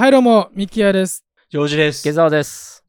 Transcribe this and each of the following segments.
はい、どうも、ミキヤです。ジョージです。下沢です。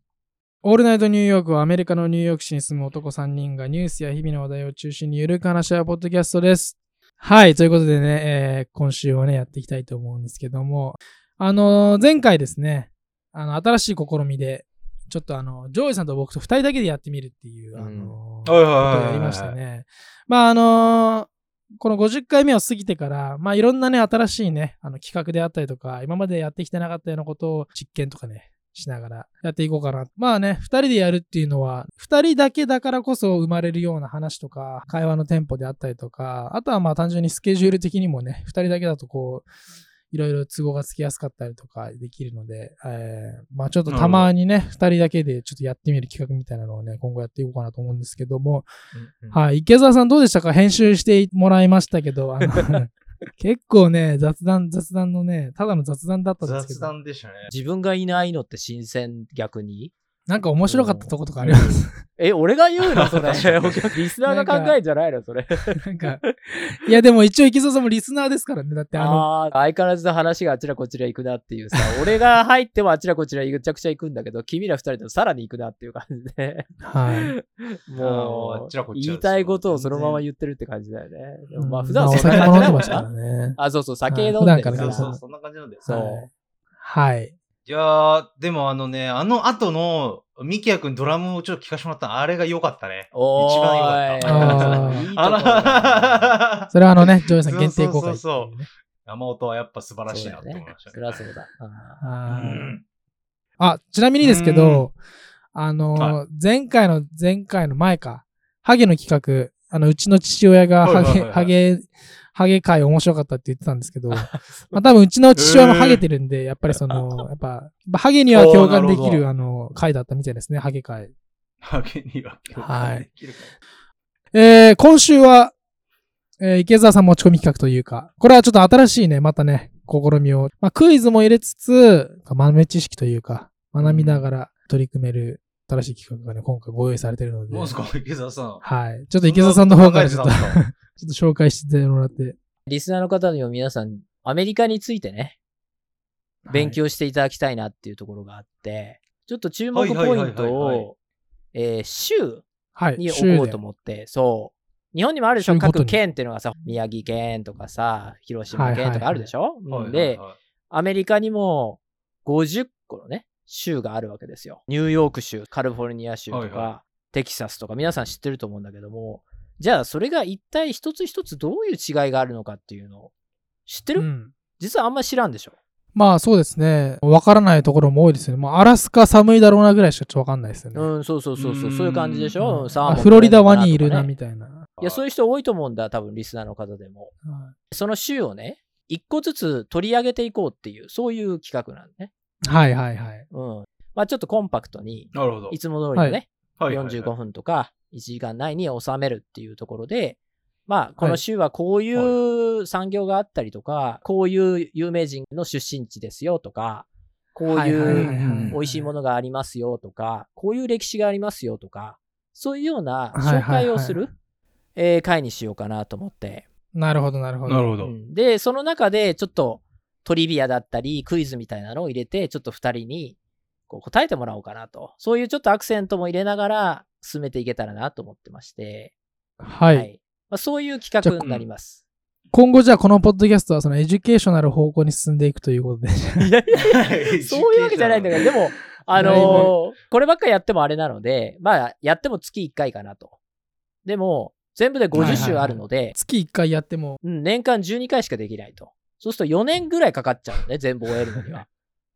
オールナイトニューヨークはアメリカのニューヨーク市に住む男3人がニュースや日々の話題を中心にゆるく話し合うポッドキャストです。はい、ということでね、えー今週をね、やっていきたいと思うんですけども、あのー前回ですね、あの、新しい試みで、ちょっとあの、ジョージさんと僕と2人だけでやってみるっていう、あのーはいはいはいはいことをやりましたね。まあ、あのーこの50回目を過ぎてから、まあ、いろんなね、新しいね、あの企画であったりとか、今までやってきてなかったようなことを実験とかね、しながらやっていこうかな。まあね、二人でやるっていうのは、二人だけだからこそ生まれるような話とか、会話のテンポであったりとか、あとはまあ単純にスケジュール的にもね、二人だけだとこう、いろいろ都合がつきやすかったりとかできるので、えーまあちょっとたまにね、二人だけでちょっとやってみる企画みたいなのをね、今後やっていこうかなと思うんですけども、はい、池澤さんどうでしたか？編集してもらいましたけど、あの 結構ね、雑談、雑談のね、ただの雑談だったんですけ雑ど、談でしたね。自分がいないのって新鮮逆に？なんか面白かったとことかあります？え、俺が言うの？それ。確リスナーが考えんじゃないの？それ。なんか、いやでも一応池澤さんもリスナーですからね。だってあの、あ相変わらず話があちらこちら行くなっていうさ、俺が入ってもあちらこちらめちゃくちゃ行くんだけど、君ら二人とさらに行くなっていう感じで、はい。もうあちらこっちら言いたいことをそのまま言ってるって感じだよね。まあうん普段そんな感じも飲んでましたかだもんな。らね。あ、そうそう、酒飲んでるからそうそう、そんな感じなんだよ。そうはいはい。いやー、でもあのね、あの後の、ミキヤ君ドラムをちょっと聞かせてもらったのあれが良かったね。おーい一番良かった。いいとこだなあ それはあのね、ジョージさん限定公開っていそうそううね。生音はやっぱ素晴らしいなそうだよねって思いまし。たそりゃそうだ。あーはいうんあ、ちなみにですけど、あのーは前回の、前回の前か、ハゲの企画、あの、うちの父親がハゲ、はいはいはいはいハゲ、ハゲ会面白かったって言ってたんですけど、まあ多分うちの父親もハゲてるんで、やっぱりその、やっぱ、ハゲには共感できる、あの、回だったみたいですね、ハゲ会。ハゲには共感できるかえー、今週は、えー池澤さん持ち込み企画というか、これはちょっと新しいね、またね、試みを、まあ、クイズも入れつつ、豆知識というか、学びながら取り組める新しい企画がね、今回ご用意されてるので、もうすごい、池澤さん。はい。ちょっと池澤さんの方からちょっと、ちょっと紹介してもらって。リスナーの方にも皆さん、アメリカについてね、勉強していただきたいなっていうところがあって、ちょっと注目ポイントはいはいはいはいはい。を、えー州はい。に置こうと思って、そう。日本にもあるでしょ？各県っていうのがさ、宮城県とかさ、広島県とかあるでしょ、うん。はいはいで、はい。アメリカにも50個のね、州があるわけですよ。ニューヨーク州、カリフォルニア州とか、はいはテキサスとか皆さん知ってると思うんだけども、じゃあそれが一体一つ一つどういう違いがあるのかっていうのを知ってる、うん実はあんま知らんでしょまあそうですね。わからないところも多いですよね。もうアラスカ寒いだろうなぐらいしかちょっとわかんないですよね。うん、そうそうそうそうう、んそういう感じでしょ、うんサーモンあフロリダワニいるな、みたいな。いや、そういう人多いと思うんだ、多分リスナーの方でも。はその州をね、一個ずつ取り上げていこうっていう、そういう企画なんね。いはいはいはい。うん。まあちょっとコンパクトに、なるほど。いつも通りのね、はいはいはい45分とか1時間内に収めるっていうところで、まあ、この州はこういう産業があったりとか、こういう有名人の出身地ですよとか、こうはいはいはいはいいう美味しいものがありますよとか、こういう歴史がありますよとか、そういうような紹介をする、えー回にしようかなと思って。なるほどなるほど。なるほど。うんで、その中でちょっとトリビアだったり、クイズみたいなのを入れて、ちょっと二人にこう答えてもらおうかなと。そういうちょっとアクセントも入れながら進めていけたらなと思ってまして。はい。まあ、そういう企画になります。今後じゃあこのポッドキャストはその educational 方向に進んでいくということで。いやいやそういうわけじゃないんだけど、でも、あのーこればっかりやってもあれなので、まあ、やっても月1回かなと。でも、全部で50週あるので、月1回やっても、うん年間12回しかできないと。そうすると4年ぐらいかかっちゃうのね、全部終えるのには。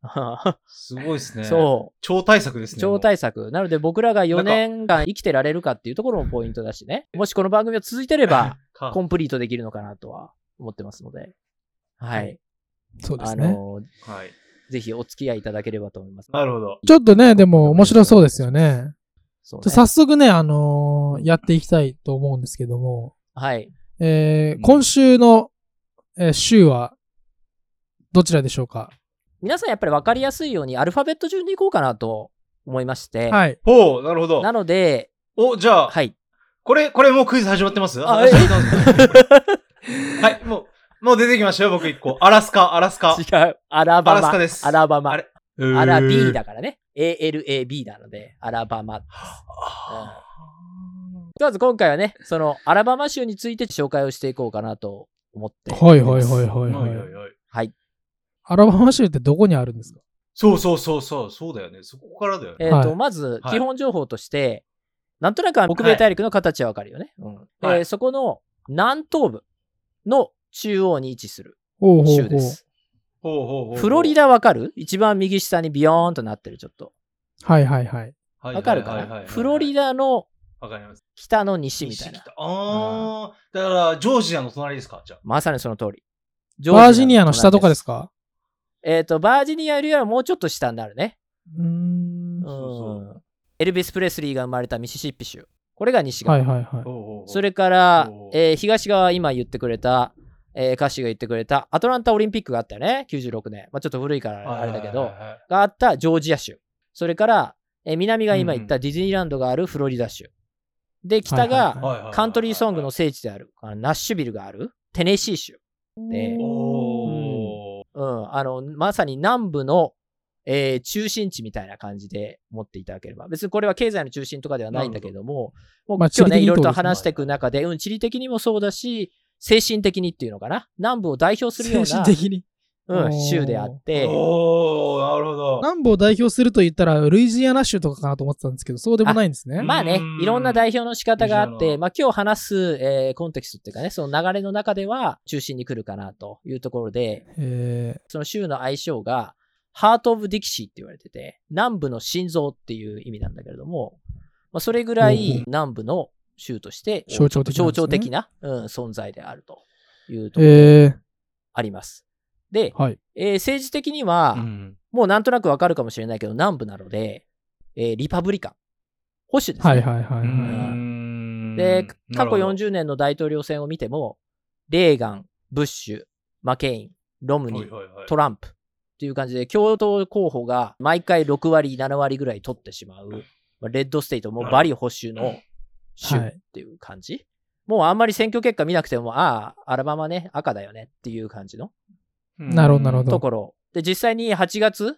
すごいですね。そう。超大作ですね。超大作。なので僕らが4年間生きてられるかっていうところもポイントだしね。もしこの番組が続いてれば、かコンプリートできるのかなとは思ってますので。はい。あそうですね。の、はい。ぜひお付き合いいただければと思います。なるほど。ちょっとね、でも面白そうですよね。そうね早速ね、あのーやっていきたいと思うんですけども、はい。えーうん今週の、えー週は、どちらでしょうか？皆さんやっぱり分かりやすいようにアルファベット順にいこうかなと思いまして。はい。ほう、なるほど。なので、お、じゃあ、はい。これ、これもうクイズ始まってます？あ始まってますはい、もう、もう出てきましたよ、僕一個。アラスカ、アラスカ。違う。アラバマ。アラスカですアラバマ。あれ？アラ B だ。だからね。ALAB なので、アラバマ。あまず今回はね、そのアラバマ州について紹介をしていこうかなと思って。はいはいはいはい。はいはいはい。アラバマ州ってどこにあるんですか？そうそうそうそう、そうだよね。そこからだよね。えっ、と、はいまず、はい基本情報として、なんとなくは北米大陸の形はわかるよね。うんえーはいそこの南東部の中央に位置するほうほうほう。州です。ほうほうほうフロリダわかる？一番右下にビヨーンとなってる、ちょっと。はいはいはい。はいわかるかはいはいはいはいなフロリダのわかります。北の西みたいなああ、だから、ジョージアの隣ですか？じゃあ。まさにその通り。バージニアの下とかですか？えっ、と、バージニアよりはもうちょっと下になるね。うーん。うそう。エルビス・プレスリーが生まれたミシシッピ州。これが西側。はいはいはい。それからえー東側、今言ってくれた、えー、歌詞が言ってくれた、アトランタオリンピックがあったよね。96年。まあ、ちょっと古いからあれだけど、はいはいはいはいがあったジョージア州。それから、えー南が今言ったディズニーランドがあるフロリダ州。で、北はいはいがカントリーソングの聖地である、あのナッシュビルがあるテネシー州。で、おーうん、あの、まさに南部の、えー中心地みたいな感じで持っていただければ。別にこれは経済の中心とかではないんだけども、もうまあ今日ね、いろいろと話していく中で、うん、地理的にもそうだし、精神的にっていうのかな？南部を代表するよう精な、神的に。うん、州であって、おーなるほど。南部を代表すると言ったら、ルイジアナ州とかかなと思ってたんですけど、そうでもないんですね。まあねうん、いろんな代表の仕方があって、まあ今日話す、えーコンテキストっていうかね、その流れの中では中心に来るかなというところで、えその州の愛称が、ハート・オブ・ディキシーって言われてて、南部の心臓っていう意味なんだけれども、まあ、それぐらいう南部の州として、象徴的なんですね。象徴的な、うん、存在であるというー、ところがえあります。で、ー、はい。えー政治的には、うんもうなんとなくわかるかもしれないけど、南部なので、えーリパブリカン。保守ですね。はいはいはい、で、過去なるほど。40年の大統領選を見ても、レーガン、ブッシュ、マケイン、ロムニー、はいはいはい。トランプっていう感じで、共和党候補が毎回6割、7割ぐらい取ってしまう、まあレッドステイト、もうバリ保守の州はい。っていう感じ。もうあんまり選挙結果見なくても、ああ、アラバマね、赤だよねっていう感じのなるほどなるほどところ。で、実際に8月、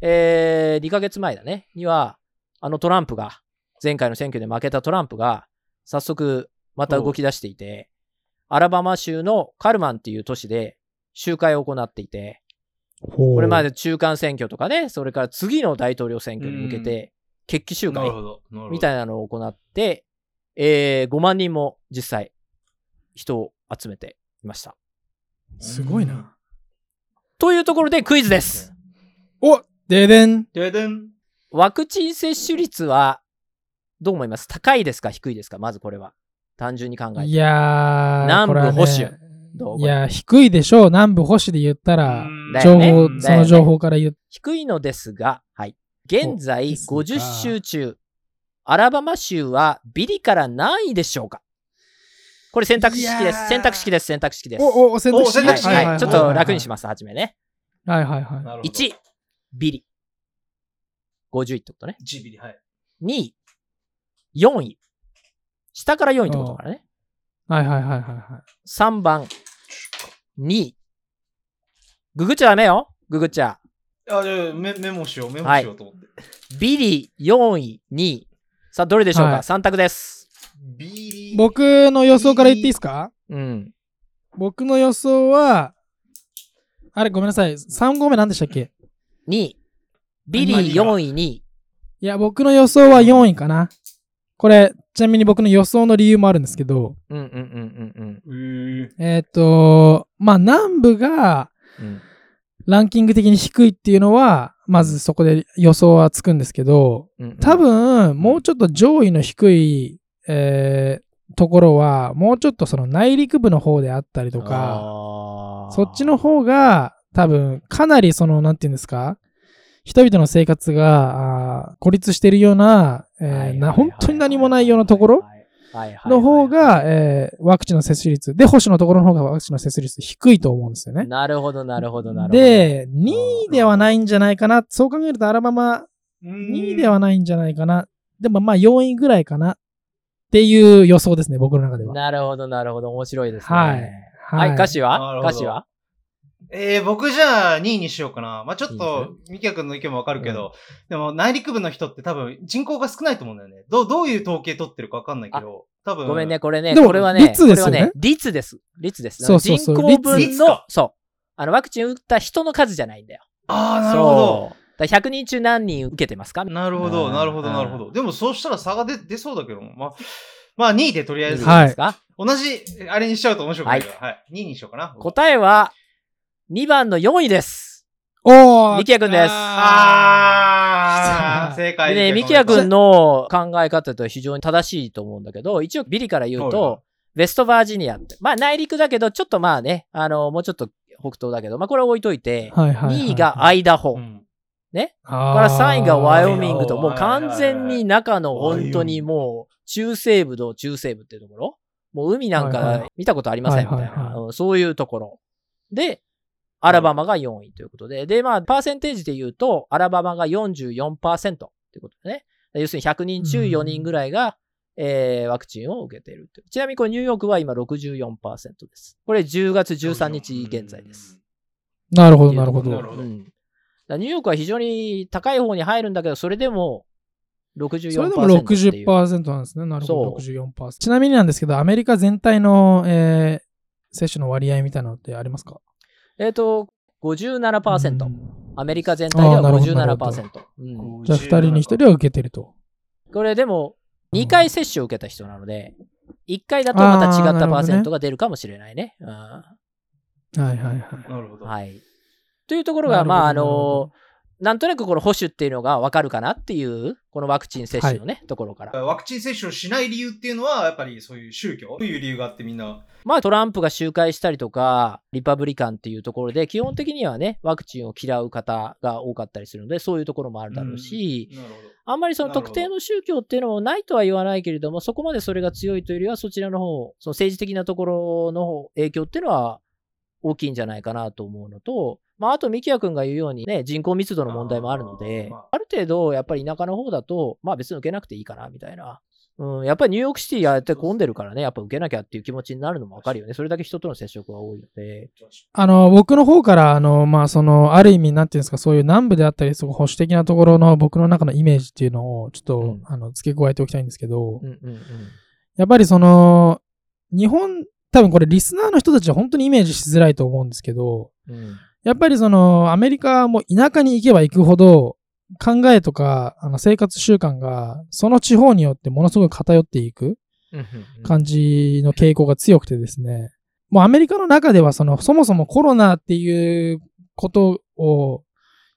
えー、2ヶ月前だね、には、あのトランプが、前回の選挙で負けたトランプが、早速また動き出していて、アラバマ州のカルマンっていう都市で集会を行っていて、ここれまで中間選挙とかね、それから次の大統領選挙に向けて、決起集会なるほど。なるほどみたいなのを行って、えー5万人も実際、人を集めていました。すごいな。というところでクイズです。おででん。ででん。ワクチン接種率は、どう思います？高いですか？低いですか？まずこれは。単純に考えて。いやー、南部保守どういや、低いでしょう。南部保守で言ったら、情報、だその情報から言う。低いのですが、はい。現在ですが50州中、アラバマ州はビリから何位でしょうか？これ選択式です。選択式です。選択式です。お、お、選択肢お選択肢はいはい。ちょっと楽にしまます。はじめね。す。はいはいはい。なるほど。1、ビリ。50位ってことね。1ビリ、はい。2位、4位。下から4位ってことだからね。はいはいはいはいは3番、2位。ググっちゃダメよ。ググっちゃ。あ、じゃあメメモしよう、メモしようと思って。ビリ、4位、2位。さあ、どれでしょうか、はい ?3 択です。僕の予想から言っていいですか？うん。僕の予想は、あれごめんなさい。3号目何でしたっけ？2位。ビリーマジか4位、2位。いや、僕の予想は4位かな。これ、ちなみに僕の予想の理由もあるんですけど、うんうんうんうんうーえっ、と、まあ、南部がランキング的に低いっていうのは、まずそこで予想はつくんですけど、多分、もうちょっと上位の低い、えーところは、もうちょっとその内陸部の方であったりとか、そっちの方が、多分、かなりその、なんていうんですか、人々の生活が孤立しているような、えーはいはいはいな本当に何もないようなところの方が、えーワクチンの接種率、で、保守のところの方がワクチンの接種率低いと思うんですよね。なるほど、なるほど、なるほど。で、2位ではないんじゃないかな。そう考えるとアラバマん2位ではないんじゃないかな。でもまあ4位ぐらいかなっていう予想ですね、僕の中では。なるほど、なるほど。面白いですね。はい。はい、歌詞なは歌詞は？えー、僕じゃあ2位にしようかな。まあちょっと、ミキヤ君の意見もわかるけど、でも内陸部の人って多分人口が少ないと思うんだよね。どう、どういう統計取ってるかわかんないけど、多分。ごめんね、これね、これはね、率ですよねこれはね、率です。率です。そうそうそう人口分のそう。あの、ワクチン打った人の数じゃないんだよ。ああ、なるほど。だから100人中何人受けてますか？なるほど、うん。なるほど、なるほど。でもそうしたら差が出出そうだけども、まあ、まあ2位でとりあえず、はい。ですか同じ、あれにしちゃうと面白くないか？ら、はい。2位にしようかな。答えは、2番の4位です。おー。ミキヤ君です。あー、正解。でね、ミキヤ君。の考え方と非常に正しいと思うんだけど、一応ビリから言うはいはい。と、ウェストバージニアって、まあ内陸だけど、ちょっとまあね、あの、もうちょっと北東だけど、まあこれは置いといて、はいはいはい2位がアイダホ。うんあから3位がワイオミングと、もう完全に中の本当にもう中西部の中西部っていうところ、もう海なんか見たことありませんみたいな、うんそういうところ。で、アラバマが4位ということで、で、まあ、パーセンテージで言うと、アラバマが44%ということでね。要するに100人中4人ぐらいが、えーワクチンを受けている。ちなみにこれニューヨークは今64%です。これ10月13日現在です。。なるほど、なるほど。なるほどうん。ニューヨークは非常に高い方に入るんだけど、それでも64%それでもっていう。60%なんですね。なるほど、そう64%。ちなみになんですけど、アメリカ全体の、えー接種の割合みたいなのってありますか？えっ、と、57%。うんアメリカ全体ではあーなるほどなるほど57%。うん、じゃあ、2人に1人は受けてると。これでも、2回接種を受けた人なので、1回だとまた違ったパーセントが出るかもしれないね。うんはいはいはい。なるほど。はい。というところが、まあ、あの、なんとなくこの保守っていうのがわかるかなっていう、このワクチン接種のね、ところから。ワクチン接種をしない理由っていうのは、やっぱりそういう宗教？という理由があってみんな？まあトランプが集会したりとか、リパブリカンっていうところで、基本的にはね、ワクチンを嫌う方が多かったりするので、そういうところもあるだろうし、なるほど。あんまりその特定の宗教っていうのもないとは言わないけれども、そこまでそれが強いというよりは、そちらの方、その政治的なところの影響っていうのは大きいんじゃないかなと思うのと、まあ、あと、ミキヤ君が言うようにね、人口密度の問題もあるのである程度、やっぱり田舎の方だと、まあ別に受けなくていいかな、みたいな。うん、やっぱりニューヨークシティやって混んでるからね、やっぱ受けなきゃっていう気持ちになるのもわかるよね。それだけ人との接触が多いので。あの、僕の方から、あの、まあ、その、ある意味、なんていうんですか、そういう南部であったり、その保守的なところの僕の中のイメージっていうのを、ちょっと、うんあの、付け加えておきたいんですけど、うんうんうん。やっぱりその、日本、多分これリスナーの人たちは本当にイメージしづらいと思うんですけど、うん。やっぱりその、アメリカも田舎に行けば行くほど、考えとか、あの、生活習慣が、その地方によってものすごく偏っていく感じの傾向が強くてですね、もうアメリカの中ではその、そもそもコロナっていうことを、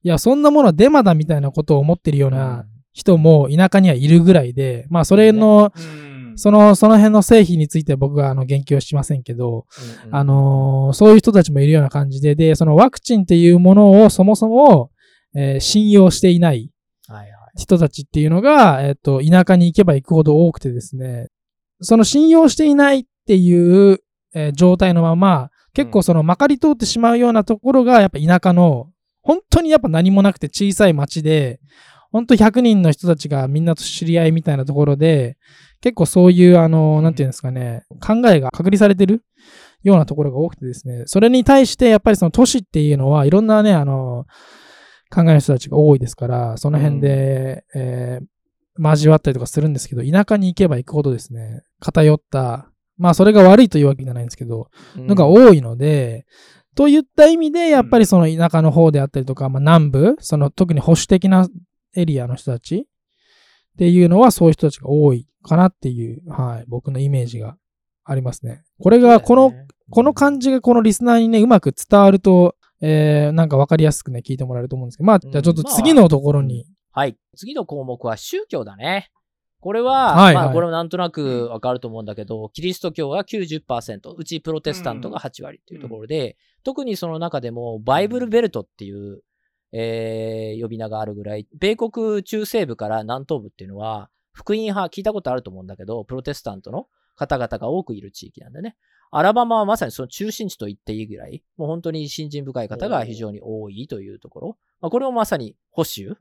いや、そんなものはデマだみたいなことを思ってるような人も田舎にはいるぐらいで、まあ、それの、うんその、その辺の製品については僕はあの言及はしませんけど、うんうんあのーそういう人たちもいるような感じで、で、そのワクチンっていうものをそもそも、えー信用していない。人たちっていうのが、えっ、と、田舎に行けば行くほど多くてですね、その信用していないっていう、えー状態のまま、結構そのまかり通ってしまうようなところが、やっぱ田舎の、本当にやっぱ何もなくて小さい町で、本当100人の人たちがみんなと知り合いみたいなところで、結構そういう、あの、なんていうんですかね、考えが隔離されてるようなところが多くてですね、それに対してやっぱりその都市っていうのは、いろんなね、あの、考えの人たちが多いですから、その辺で、えー交わったりとかするんですけど、田舎に行けば行くほどですね、偏った、まあそれが悪いというわけじゃないんですけど、のが多いので、といった意味で、やっぱりその田舎の方であったりとか、まあ、南部、その特に保守的なエリアの人たちっていうのはそういう人たちが多いかなっていう、はい、僕のイメージがありますね。これが、この、この感じがこのリスナーにね、うまく伝わると、えー、なんかわかりやすくね、聞いてもらえると思うんですけど、まあ、じゃあちょっと次のところに、はい。次の項目は宗教だね。これは、はいはい。まあ、これもなんとなくわかると思うんだけど、キリスト教が90%、うちプロテスタントが8割っていうところで、特にその中でも、バイブルベルトっていう、えー呼び名があるぐらい、米国中西部から南東部っていうのは、福音派、聞いたことあると思うんだけど、プロテスタントの方々が多くいる地域なんだね。アラバマはまさにその中心地と言っていいぐらい、もう本当に信心深い方が非常に多いというところ。まあ、これもまさに保守。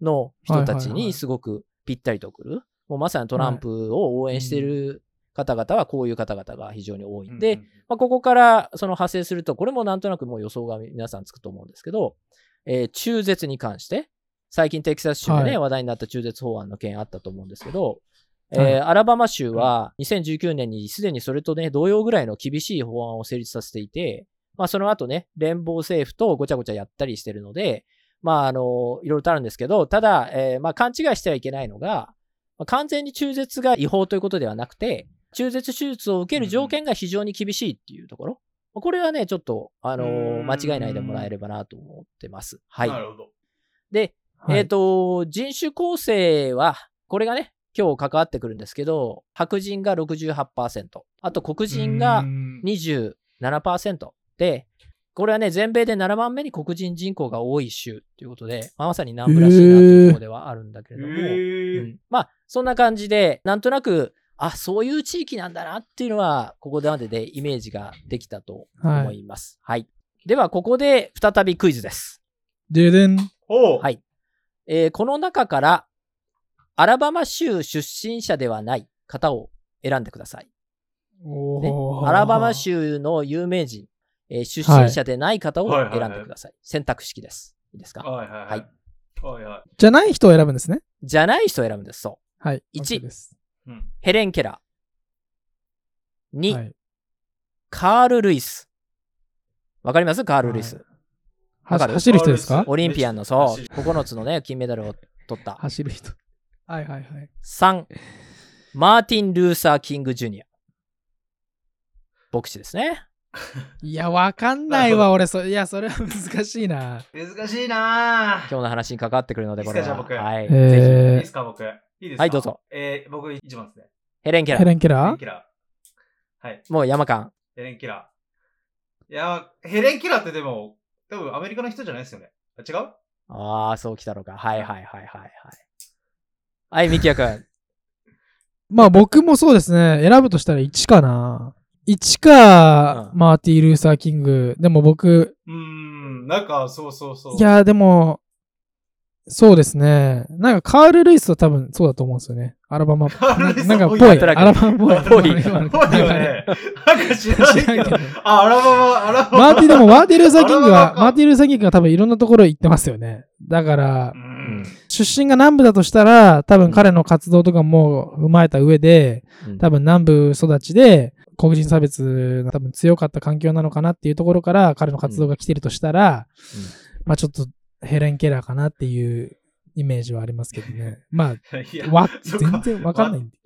の人たちにすごくぴったりとくる。もうまさにトランプを応援している方々はこういう方々が非常に多い。うんで、、まあ、ここからその派生すると、これもなんとなくもう予想が皆さんつくと思うんですけど、えー中絶に関して、最近テキサス州でね、はい話題になった中絶法案の件あったと思うんですけど、えーはいアラバマ州は2019年にすでにそれとね、同様ぐらいの厳しい法案を成立させていて、まあその後ね、連邦政府とごちゃごちゃやったりしてるので、まああの、いろいろとあるんですけど、ただ、えーまあ勘違いしてはいけないのが、まあ完全に中絶が違法ということではなくて、中絶手術を受ける条件が非常に厳しいっていうところ。これはね、ちょっと、あのうん間違いないでもらえればなと思ってます。はい。なるほど。で、はいえっ、と、人種構成は、これがね、今日関わってくるんですけど、白人が68%、あと黒人がうん27%で、これはね、全米で7番目に黒人人口が多い州ということで、まあ、まさに南部らしいなというところではあるんだけれども、へーうんまあ、そんな感じで、なんとなく、あ、そういう地域なんだなっていうのは、ここまででイメージができたと思います。はい。では、ここで再びクイズです。ででん。はい。えーこの中から、アラバマ州出身者ではない方を選んでください。ねアラバマ州の有名人、えー出身者でない方を選んでください。選択式です。いいですか？はいはいはい。はいはい。じゃない人を選ぶんですね？じゃない人を選ぶんです。そう。はい。一 OK です。うんヘレン・ケラー。2、はい。カール・ルイス。わかります？カール・ルイス。はい走る人ですか？オリンピアンの、そう、走る9つのね、金メダルを取った。走る人。はいはいはい。3、マーティン・ルーサー・キング・ジュニア。牧師ですね。いや、わかんないわ、俺。そいや、それは難しいな。難しいな今日の話に関わってくるので、これは。すかじゃあ僕はい。えぜいいーですか、僕。いいですか？はいどうぞ。えー、僕一番ですね。ひ。ヘレン・ケラー。ヘレン・ケラー？ヘレンキラー。はい。もう山間。ヘレンキラー。いや、ヘレンキラーってでも、多分アメリカの人じゃないですよね。あ違う？ああ、そうきたのか。はいはいはいはいはい。はい、ミキヤ君。まあ僕もそうですね。選ぶとしたら1かな。1か、うんマーティー・ルーサー・キング。でも僕、うーん、なんか、そうそうそう。いや、でも、そうですね。なんかカール・ルイスは多分そうだと思うんですよね。アラバマ。なんかぽい。アラバマっぽい。ぽいよね。なんか知らない けど。あ、アラバマ、アラバマ。マーティでも、マーティ・ルーサー・キングは、マーティ・ルーサー・キングが多分いろんなところ行ってますよね。だから出身が南部だとしたら、多分彼の活動とかも踏まえた上で、うん多分南部育ちで、黒人差別が多分強かった環境なのかなっていうところから彼の活動が来てるとしたら、まあちょっとヘレン・ケラーかなっていうイメージはありますけどね。まいやあ、わ、全然わかんないんで。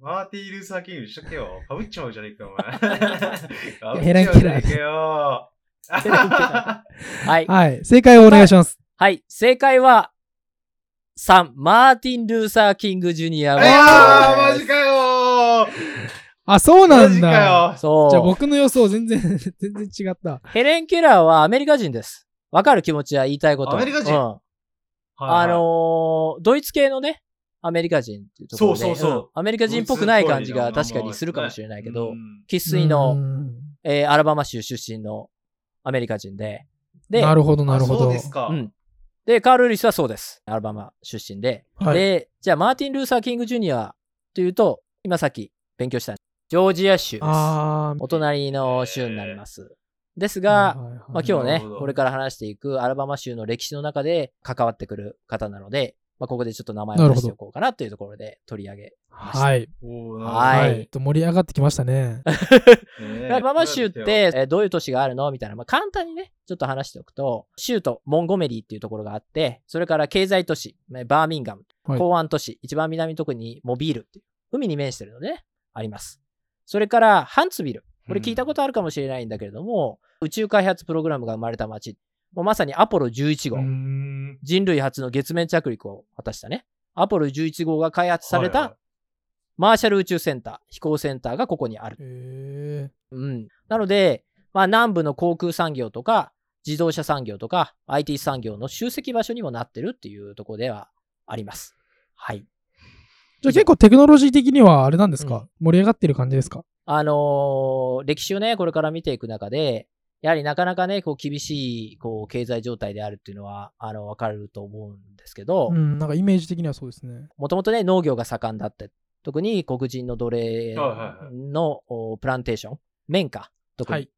マーティー・ルーサー・キングにしとけよ。かぶっちまうじゃねえか、お前。ヘレンケラはい。はい。正解をお願いします。はい。正解は、3、マーティン・ルーサー・キング・ジュニアいやー、マジかよあ、そうなマジかんだ。よそう。じゃあ僕の予想全然、全然違った。ヘレン・ケラーはアメリカ人です。わかる？気持ちは言いたいこと。アメリカ人？うんあのードイツ系のね、アメリカ人っていうところで、そうそうそうんアメリカ人っぽくない感じが確かにするかもしれないけど、生粋うの、んえーアラバマ州出身のアメリカ人で、で、なるほど、なるほどそうで。すか。うん。で、カール・ルイスはそうです。アラバマ出身で。はいで、じゃあ、マーティン・ルーサー・キング・ジュニアというと、今さっき勉強したジョージア州です。あお隣の州になります。ですあ。が、はいはいはいまあ、今日ねこれから話していくアラバマ州の歴史の中で関わってくる方なので、まあ、ここでちょっと名前を出しておこうかなというところで取り上げ。はい。おーはいはい。と盛り上がってきましたね。ね アラバマ州って、えーどういう都市があるの？みたいな、まあ、簡単にね、ちょっと話しておくと、州都モンゴメリーっていうところがあって、それから経済都市、ねバーミンガム、はい港湾都市、一番南の特にモビールっていう、海に面してるのでね、あります。それからハンツビル。これ聞いたことあるかもしれないんだけれども、宇宙開発プログラムが生まれた街。もうまさにアポロ11号。人類初の月面着陸を果たしたね。アポロ11号が開発されはいはたマーシャル宇宙センター、飛行センターがここにある。へうん。なので、まあ南部の航空産業とか、自動車産業とか、IT 産業の集積場所にもなってるっていうところではあります。はい。じゃあ結構テクノロジー的にはあれなんですか、うん盛り上がってる感じですか？あのー歴史をね、これから見ていく中で、やはりなかなかね、こう厳しい、こう、経済状態であるっていうのは、あの、わかると思うんですけど、うん、なんかイメージ的にはそうですね。もともとね、農業が盛んだった特に黒人の奴隷はいはいはいのおプランテーション、綿花、特にはい。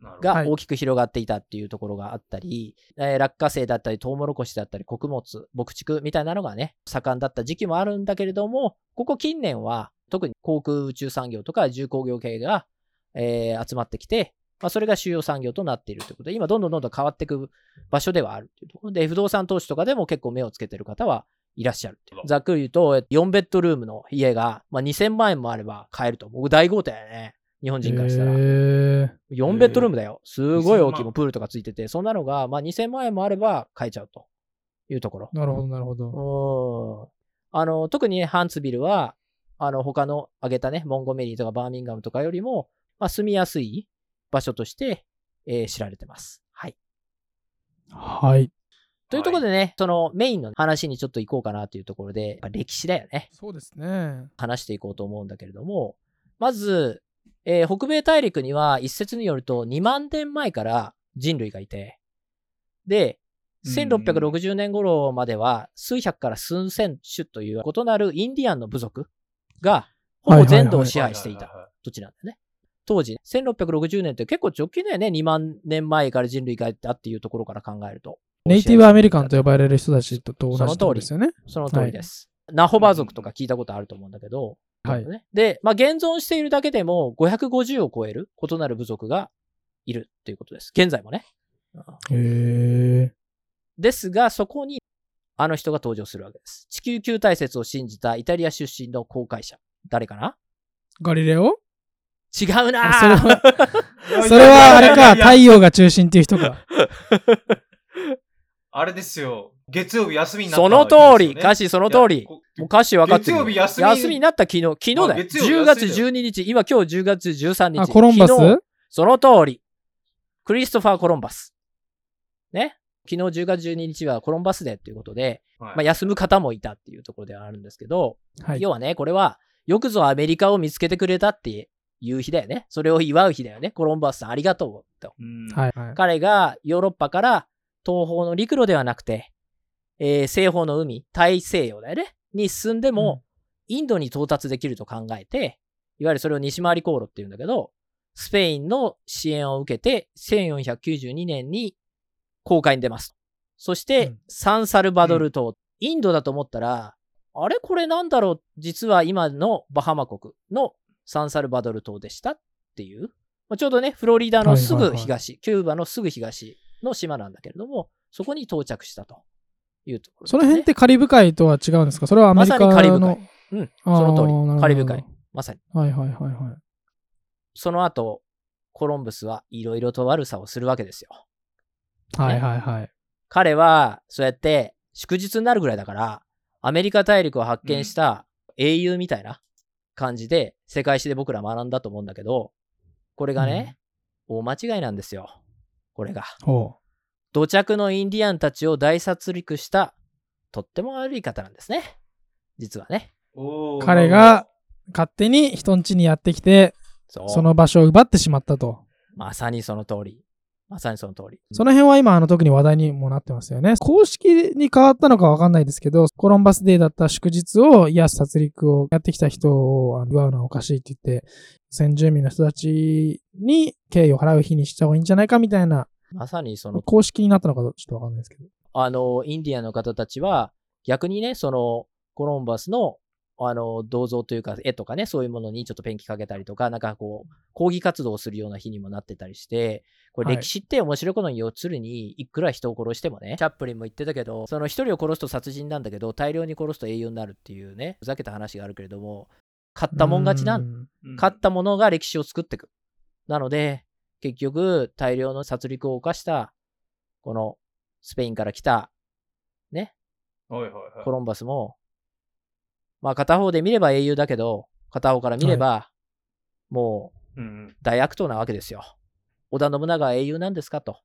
なるほどはいが大きく広がっていたっていうところがあったり、えー落花生だったり、トウモロコシだったり、穀物、牧畜みたいなのがね、盛んだった時期もあるんだけれども、ここ近年は、特に航空宇宙産業とか重工業系が、えー集まってきて、まあ、それが主要産業となっているということで、今どんどんどんどん変わっていく場所ではあるというところで、不動産投資とかでも結構目をつけてる方はいらっしゃるざっくり言うと、4ベッドルームの家が、まあ、2000万円もあれば買えると。僕大豪邸だよね。日本人からしたら。へー4ベッドルームだよ。すごい大きい2000万もうプールとかついてて、そんなのが、まあ、2000万円もあれば買えちゃうというところ。なるほど、なるほど。あの、特にねハンツビルは、あの、他の挙げたね、モンゴメリーとかバーミンガムとかよりも、まあ、住みやすい場所として、えー知られてます。はい。はい。というところでね、そのメインの話にちょっと行こうかなというところで、やっぱ歴史だよね。そうですね。話していこうと思うんだけれども、まず、えー北米大陸には一説によると2万年前から人類がいて、で、うん1660年頃までは数百から数千種という異なるインディアンの部族がほぼ全土を支配していたはいはいはい土地なんだよね。当時、1660年って結構直近だよね。2万年前から人類がいたっていうところから考えると。ネイティブアメリカンと呼ばれる人たちとと同じその通りとこですよね。その通りです。ナホバ族とか聞いたことあると思うんだけど、はいねで、まあ、現存しているだけでも550を超える異なる部族がいるっていうことです。現在もね。へえ。ですが、そこにあの人が登場するわけです。地球球体説を信じたイタリア出身の航海者。誰かな？ガリレオ？違うなあそれはそれはあれか、太陽が中心っていう人か。あれですよ。月曜日休みになったその通り、歌詞その通り。もう歌詞分かってるよ。月曜日休みになった昨日。昨日だよ。あ月曜日10月休みだよ12日。今今日10月13日。あ、コロンバス？その通り。クリストファー・コロンバス。ね？昨日10月12日はコロンバスデーということで、はいまあ、休む方もいたっていうところではあるんですけど、はい。要はね、これは、よくぞアメリカを見つけてくれたっていう日だよね。それを祝う日だよね。コロンバスさんありがとうと。うんはい。はい彼がヨーロッパから東方の陸路ではなくて、えー西方の海、大西洋だよね。に進んでも、インドに到達できると考えて、いわゆるそれを西回り航路って言うんだけど、スペインの支援を受けて、1492年に航海に出ます。そして、うんサンサルバドル島、インドだと思ったら、あれ？これなんだろう？実は今のバハマ国のサンサルバドル島でした？っていう。まあちょうどね、フロリダのすぐはいはいはい東、キューバのすぐ東の島なんだけれども、そこに到着したというところね、その辺ってカリブ海とは違うんですか？それはアメリカの。まさにカリブ海。うん、その通り。カリブ海。まさに。はいはいはいはい。その後、コロンブスはいろいろと悪さをするわけですよ。はいはいはい。彼は、そうやって祝日になるぐらいだから、アメリカ大陸を発見した英雄みたいな感じで、世界史で僕ら学んだと思うんだけど、これがね、大間違いなんですよ。これが。ほ土着のインディアンたちを大殺戮した、とっても悪い方なんですね。実はね。彼が勝手に人ん家にやってきて。その場所を奪ってしまったと。まさにその通り。まさにその通り。その辺は今、あの、特に話題にもなってますよね。公式に変わったのかわかんないですけど、コロンバスデーだった祝日を、イヤス殺戮をやってきた人をあの祝うのはおかしいって言って、先住民の人たちに敬意を払う日にした方がいいんじゃないかみたいな、まさにその公式になったのかちょっとわかんないですけど。あの、インディアンの方たちは、逆にね、その、コロンバスの、あの、銅像というか、絵とかね、そういうものにちょっとペンキかけたりとか、なんかこう、抗議活動をするような日にもなってたりして、これはい。歴史って面白いことに要するに、いくら人を殺してもね、チャップリンも言ってたけど、その一人を殺すと殺人なんだけど、大量に殺すと英雄になるっていうね、ふざけた話があるけれども、勝ったもん勝ちなん。勝ったものが歴史を作っていく。なので、結局、大量の殺戮を犯した、このスペインから来た、ね、はいはいはい。コロンバスも、まあ片方で見れば英雄だけど、片方から見れば、もう大悪党なわけですよ。織田信長は英雄なんですかと。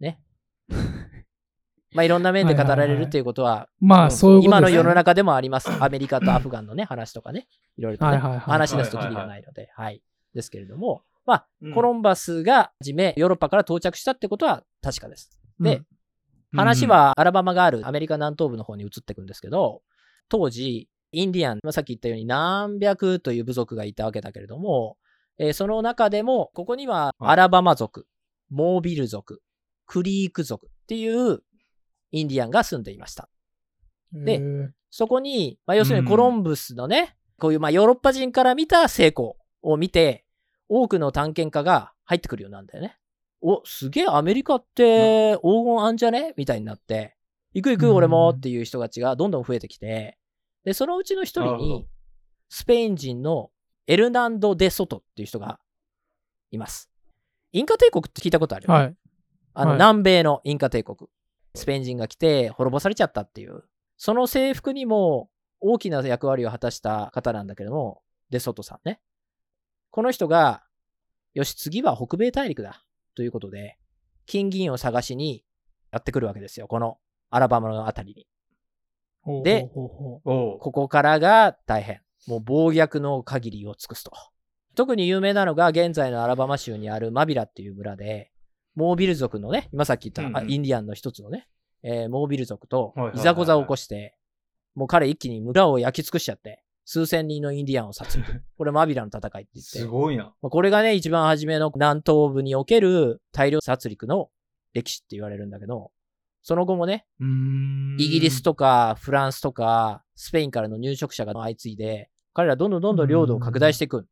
ね。まあいろんな面で語られるっていうことは、まあ、そういう今の世の中でもあります。アメリカとアフガンのね、話とかね、いろいろとね、話し出すときりがないので、はい。ですけれども、まあ、うんコロンバスがはじめ、ヨーロッパから到着したってことは確かです。でうん話はアラバマがあるアメリカ南東部の方に移っていくんですけど、当時、インディアン、まあ、さっき言ったように何百という部族がいたわけだけれども、えーその中でも、ここにははいアラバマ族、モービル族、クリーク族っていうインディアンが住んでいました。でそこに、まあ、要するにコロンブスのね、こういうまあヨーロッパ人から見た成功を見て、多くの探検家が入ってくるようなんだよね。お、すげえアメリカって黄金あんじゃね？みたいになって、行く行く俺もっていう人たちがどんどん増えてきて、で、そのうちの一人に、スペイン人のエルナンド・デ・ソトっていう人がいます。インカ帝国って聞いたことあるよね？はい。あの、はい南米のインカ帝国。スペイン人が来て滅ぼされちゃったっていう。その征服にも大きな役割を果たした方なんだけども、デソトさんね。この人が、よし、次は北米大陸だ。ということで、金銀を探しにやってくるわけですよ。このアラバマのあたりに。でここからが大変。もう暴虐の限りを尽くすと。特に有名なのが現在のアラバマ州にあるマビラっていう村で、モービル族のね、今さっき言った、うんうんあインディアンの一つのね、えーモービル族とはいざこざを起こして、もう彼一気に村を焼き尽くしちゃって、数千人のインディアンを殺戮。これマビラの戦いって言って。すごいな。まあこれがね、一番初めの南東部における大量殺戮の歴史って言われるんだけど、その後もね、イギリスとかフランスとかスペインからの入植者が相次いで、彼らどんどんどんどん領土を拡大していく。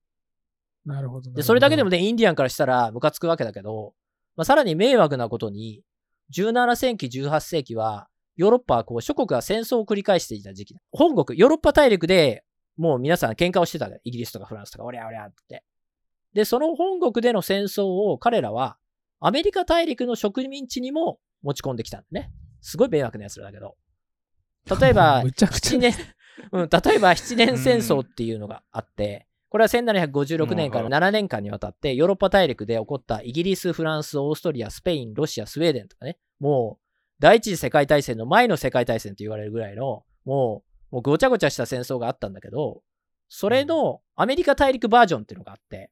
なるほど。で、それだけでもね。ね、インディアンからしたらムカつくわけだけど、まあ、さらに迷惑なことに、17世紀、18世紀は、ヨーロッパはこう諸国が戦争を繰り返していた時期だ。本国、ヨーロッパ大陸でもう皆さん喧嘩をしてたわけイギリスとかフランスとか、おりゃおりゃって。で、その本国での戦争を彼らは、アメリカ大陸の植民地にも持ち込んできたんだね。すごい迷惑なやつらだけど。例えば、むちゃくちゃ7年、うん、例えば7年戦争っていうのがあって、これは1756年から7年間にわたってヨーロッパ大陸で起こったイギリス、フランス、オーストリア、スペイン、ロシア、スウェーデンとかね、もう第一次世界大戦の前の世界大戦と言われるぐらいの、もう、もうごちゃごちゃした戦争があったんだけど、それのアメリカ大陸バージョンっていうのがあって、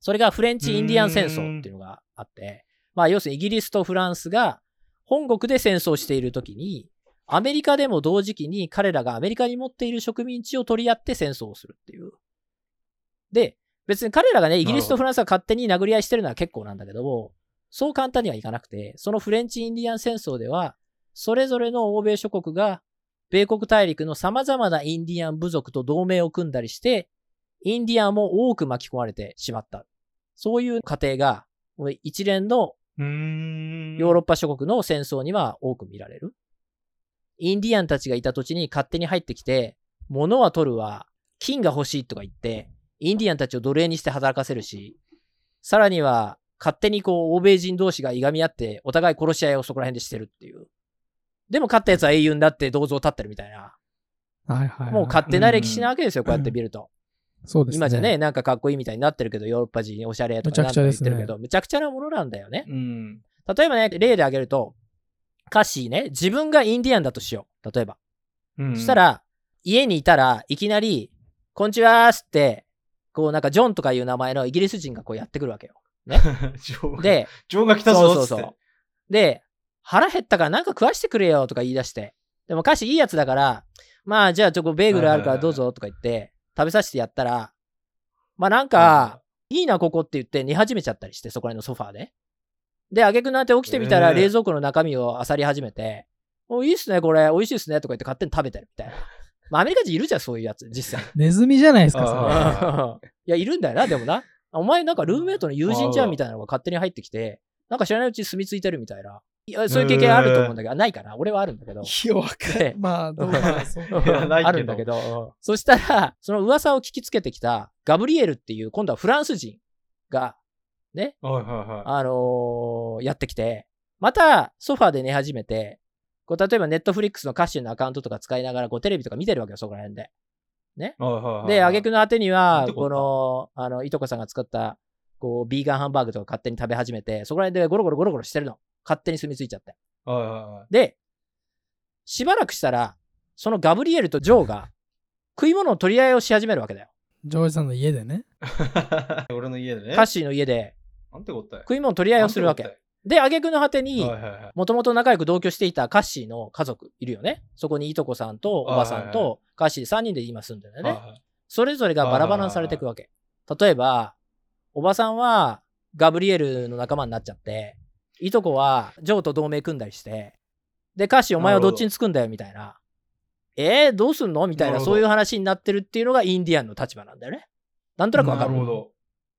それがフレンチ・インディアン戦争っていうのがあって、まあ要するにイギリスとフランスが本国で戦争しているときに、アメリカでも同時期に彼らがアメリカに持っている植民地を取り合って戦争をするっていう。で、別に彼らがね、イギリスとフランスが勝手に殴り合いしてるのは結構なんだけども、そう簡単にはいかなくて、そのフレンチ・インディアン戦争では、それぞれの欧米諸国が、米国大陸の様々なインディアン部族と同盟を組んだりして、インディアンも多く巻き込まれてしまった。そういう過程が、一連の。ヨーロッパ諸国の戦争には多く見られる。インディアンたちがいた土地に勝手に入ってきて、物は取るわ、金が欲しいとか言って、インディアンたちを奴隷にして働かせるし、さらには勝手にこう欧米人同士がいがみ合ってお互い殺し合いをそこら辺でしてるっていう。でも勝ったやつは英雄になって銅像立ってるみたいな。はいはいはい。もう勝手な歴史なわけですよ、こうやって見ると。そうですね。今じゃね、なんかかっこいいみたいになってるけど、ヨーロッパ人おしゃれとかなんとか言ってるけど、むちゃくちゃなものなんだよね。うん。例えばね、例で挙げると、カッシーね、自分がインディアンだとしよう。例えば。うんそした、ら、家にいたらいきなり、こんにちはーすって、こうなんかジョンとかいう名前のイギリス人がこうやってくるわけよ。ジョーが、で、ジョーが来たぞ。そうそうそう。で、腹減ったからなんか食わしてくれよとか言い出して。でも歌詞いいやつだから、まあじゃあちょっとベーグルあるからどうぞとか言って、食べさせてやったら、まあなんか、いいなここって言って寝始めちゃったりして、そこら辺のソファーで。で、あげくなって起きてみたらえー冷蔵庫の中身を漁り始めて、おいいっすねこれ、美味しいっすねとか言って勝手に食べてるみたいな。まあアメリカ人いるじゃん、そういうやつ、実際。ネズミじゃないですか、それあいや、いるんだよな、でもな。お前なんかルームメイトの友人じゃんみたいなのが勝手に入ってきて、なんか知らないうちに住み着いてるみたいな。そういう経験あると思うんだけど、ないかな俺はあるんだけど。いや、わかでる。まあ、どうまあ そういやないけどあるんだけど、うんそしたら、その噂を聞きつけてきたガブリエルっていう、今度はフランス人が、ね、はいはいはあのーやってきて、またソファーで寝始めて、こう例えばネットフリックスの歌手のアカウントとか使いながらこうテレビとか見てるわけよ、そこら辺で。い。はいはいはいで、挙句の果てには、この、あの、いとこさんが作った、こう、ビーガンハンバーグとか勝手に食べ始めて、そこら辺でゴロゴロゴロゴロしてるの。勝手に住み着いちゃって。はいはで、しばらくしたら、そのガブリエルとジョーが、食い物の取り合いをし始めるわけだよ。ジョージさんの家でね。俺の家でね。カッシーの家で、なんてこったい？食い物取り合いをするわけ。で、挙句の果てに。もともと仲良く同居していたカッシーの家族いるよね。そこにいとこさんとおばさんとカッシー3人で今住んでるよね。それぞれがバラバラにされていくわけ。例えば、おばさんはガブリエルの仲間になっちゃって、いとこはジョーと同盟組んだりして、で、カッシーお前はどっちにつくんだよみたいな。えー、どうすんの？みたいな、そういう話になってるっていうのがインディアンの立場なんだよね。なんとなくわかるなるほど。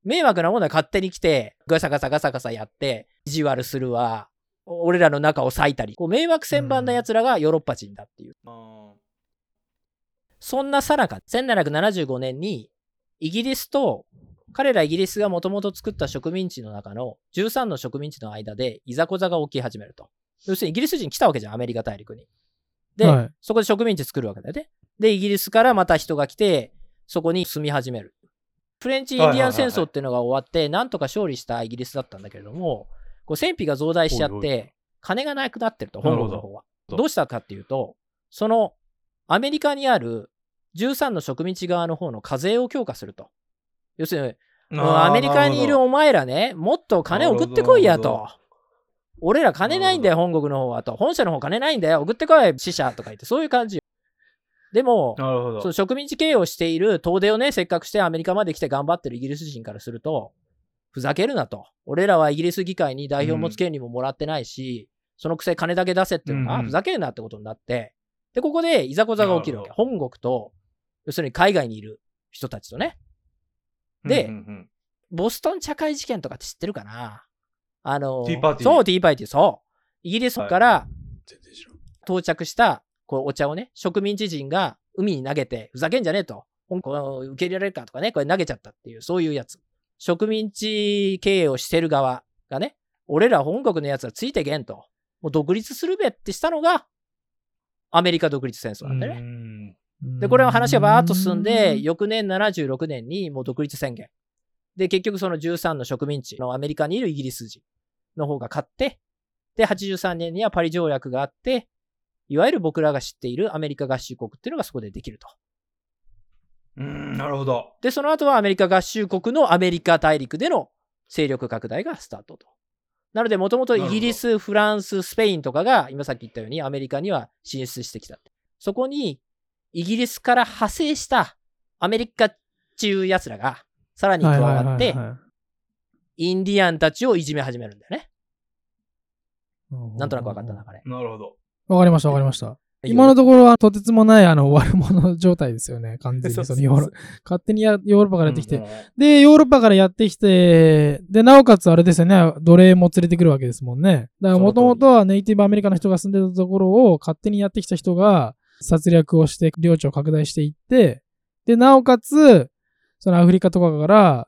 迷惑なものは勝手に来て、ガサガサガサガサやって、意地悪するわ、俺らの中を裂いたり、こう迷惑千万な奴らがヨーロッパ人だっていう。そんなさなか、1775年に、イギリスと、彼らイギリスがもともと作った植民地の中の13の植民地の間でいざこざが起き始めると。要するにイギリス人来たわけじゃん、アメリカ大陸に。で、はいそこで植民地作るわけだよね。で、イギリスからまた人が来て、そこに住み始める。フレンチ・インディアン戦争っていうのが終わって、なんとか勝利したイギリスだったんだけれども、こう戦費が増大しちゃって、金がなくなってると、本国の方は。どうしたかっていうと、そのアメリカにある13の植民地側の方の課税を強化すると。要するに、アメリカにいるお前らね、もっと金送ってこいやと。俺ら金ないんだよ、本国の方はと。本社の方金ないんだよ、送ってこい、死者とか言って、そういう感じよ。でも。その植民地経営をしている遠出をね、せっかくしてアメリカまで来て頑張ってるイギリス人からすると、ふざけるなと。俺らはイギリス議会に代表持つ権利ももらってないし、そのくせ金だけ出せっていうのが、うんうんふざけるなってことになって、で、ここでいざこざが起きるわけ。な本国と、要するに海外にいる人たちとね。でうんうんうんボストン茶会事件とかって知ってるかな？あの、ティーパーティーそう、ティーパーティー、そう。イギリスから到着したこうお茶をね、植民地人が海に投げて、ふざけんじゃねえと。香港受け入れられるかとかね、これ投げちゃったっていう、そういうやつ。植民地経営をしてる側がね、俺ら本国のやつはついてけんと。もう独立するべってしたのが、アメリカ独立戦争なんだよね。うんで、これは話がバーッと進んで、うん翌年76年にもう独立宣言。で、結局その13の植民地のアメリカにいるイギリス人の方が勝って、で、83年にはパリ条約があって、いわゆる僕らが知っているアメリカ合衆国っていうのがそこでできると。うん、なるほど。で、その後はアメリカ合衆国のアメリカ大陸での勢力拡大がスタートと。なので、もともとイギリス、フランス、スペインとかが、今さっき言ったようにアメリカには進出してきた。そこに、イギリスから派生したアメリカっていう奴らが、さらに加わって、はいはいはいはいインディアンたちをいじめ始めるんだよね。うんなんとなく分かったな、これ。なるほど。わかりました、わかりました。今のところはとてつもないあの悪者状態ですよね、完全に。そのヨーロ勝手にやヨーロッパからやってきて。うんで、ヨーロッパからやってきて、で、なおかつあれですよね、奴隷も連れてくるわけですもんね。だからもともとはネイティブアメリカの人が住んでたところを勝手にやってきた人が殺略をして領地を拡大していって、で、なおかつ、そのアフリカとかから、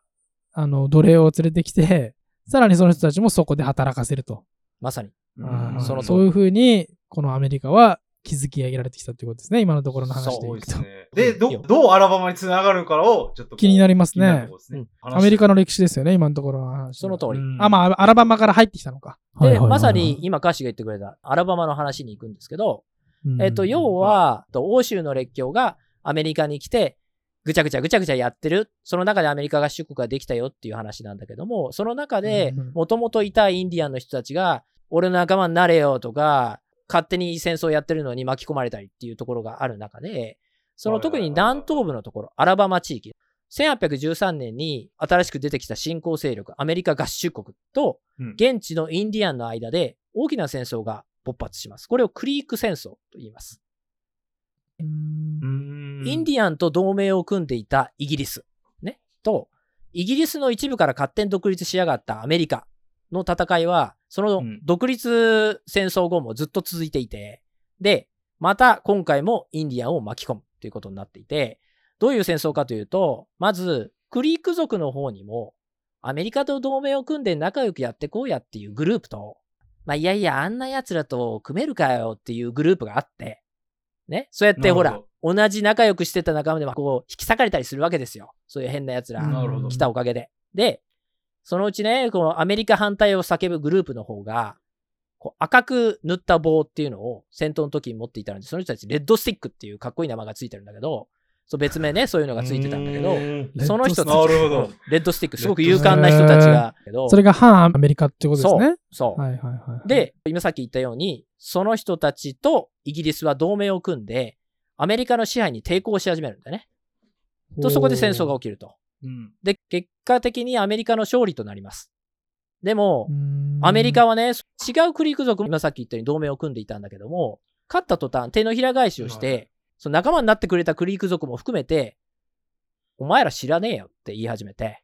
あの、奴隷を連れてきて、さらにその人たちもそこで働かせると。まさに。うんそのそういうふうに、このアメリカは築き上げられてきたということですね、今のところの話でいくと。ですね。で、ど、どうアラバマに繋がるかを、ちょっと気になりますねねアメリカの歴史ですよね、今のところの話。その通り。うんあ、まあ、アラバマから入ってきたのか。で、まさに、今、カシが言ってくれたアラバマの話に行くんですけど、えっと、要は、と欧州の列強がアメリカに来て、ぐちゃぐちゃぐちゃぐちゃやってる。その中でアメリカ合衆国ができたよっていう話なんだけども、その中でもともといたインディアンの人たちが、俺の仲間になれよとか、勝手に戦争やってるのに巻き込まれたりっていうところがある中で、その特に南東部のところ、アラバマ地域、1813年に新しく出てきた新興勢力、アメリカ合衆国とうん、現地のインディアンの間で大きな戦争が勃発します。これをクリーク戦争と言います。うん。インディアンと同盟を組んでいたイギリス、ね、と、イギリスの一部から勝手に独立しやがったアメリカの戦いは、そのうん。独立戦争後もずっと続いていて、で、また今回もインディアンを巻き込むということになっていて、どういう戦争かというと、まず、クリーク族の方にも、アメリカと同盟を組んで仲良くやってこうやっていうグループと、まあ、いやいや、あんな奴らと組めるかよっていうグループがあって、ね、そうやってほら同じ仲良くしてた仲間でもこう、引き裂かれたりするわけですよ。そういう変な奴ら来たおかげで。で、そのうちね、このアメリカ反対を叫ぶグループの方が、こう赤く塗った棒っていうのを戦闘の時に持っていたので、その人たちレッドスティックっていうかっこいい名前がついてるんだけど、そう別名ね、そういうのがついてたんだけど、その人たち、なるほどレッドスティック、すごく勇敢な人たちが、けどそれが反アメリカってことですね？そう。はいはいはい。で、今さっき言ったように、その人たちとイギリスは同盟を組んで、アメリカの支配に抵抗し始めるんだよね。と、そこで戦争が起きると。うんで、結果的にアメリカの勝利となります。でもアメリカはね、違うクリーク族も今さっき言ったように同盟を組んでいたんだけども、勝った途端、手のひら返しをしはて、その仲間になってくれたクリーク族も含めて、お前ら知らねえよって言い始めて、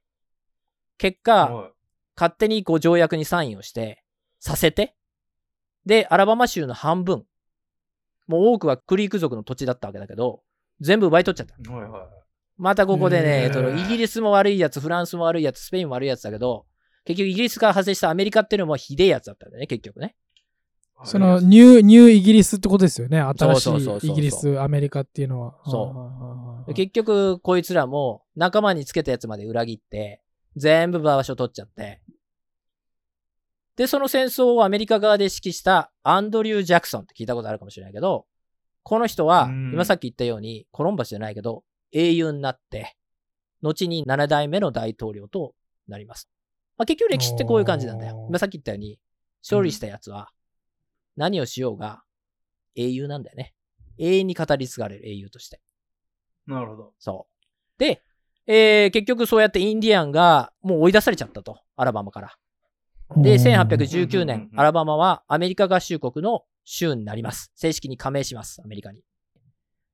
結果、はい勝手にこう条約にサインをして、させて、で、アラバマ州の半分、もう多くはクリーク族の土地だったわけだけど、全部奪い取っちゃった。はいはいまたここでへね、ーそのイギリスも悪いやつ、フランスも悪いやつ、スペインも悪いやつだけど、結局イギリスから派生したアメリカっていうのもひでえやつだったんだよね、結局ね。そのニュー、ニューイギリスってことですよね。新しいイギリス、アメリカっていうのは。そう結局、こいつらも仲間につけたやつまで裏切って、全部場所取っちゃって。で、その戦争をアメリカ側で指揮したアンドリュー・ジャクソンって聞いたことあるかもしれないけど、この人はうん、今さっき言ったように、コロンバスじゃないけど、英雄になって、後に7代目の大統領となります。まあ、結局歴史ってこういう感じなんだよ今さっき言ったように、勝利したやつは、何をしようが、英雄なんだよね。永遠に語り継がれる英雄として。なるほど。そう。で、えー結局そうやってインディアンがもう追い出されちゃったと。アラバマから。で、うん1819年アラバマはアメリカ合衆国の州になります。正式に加盟します、アメリカに。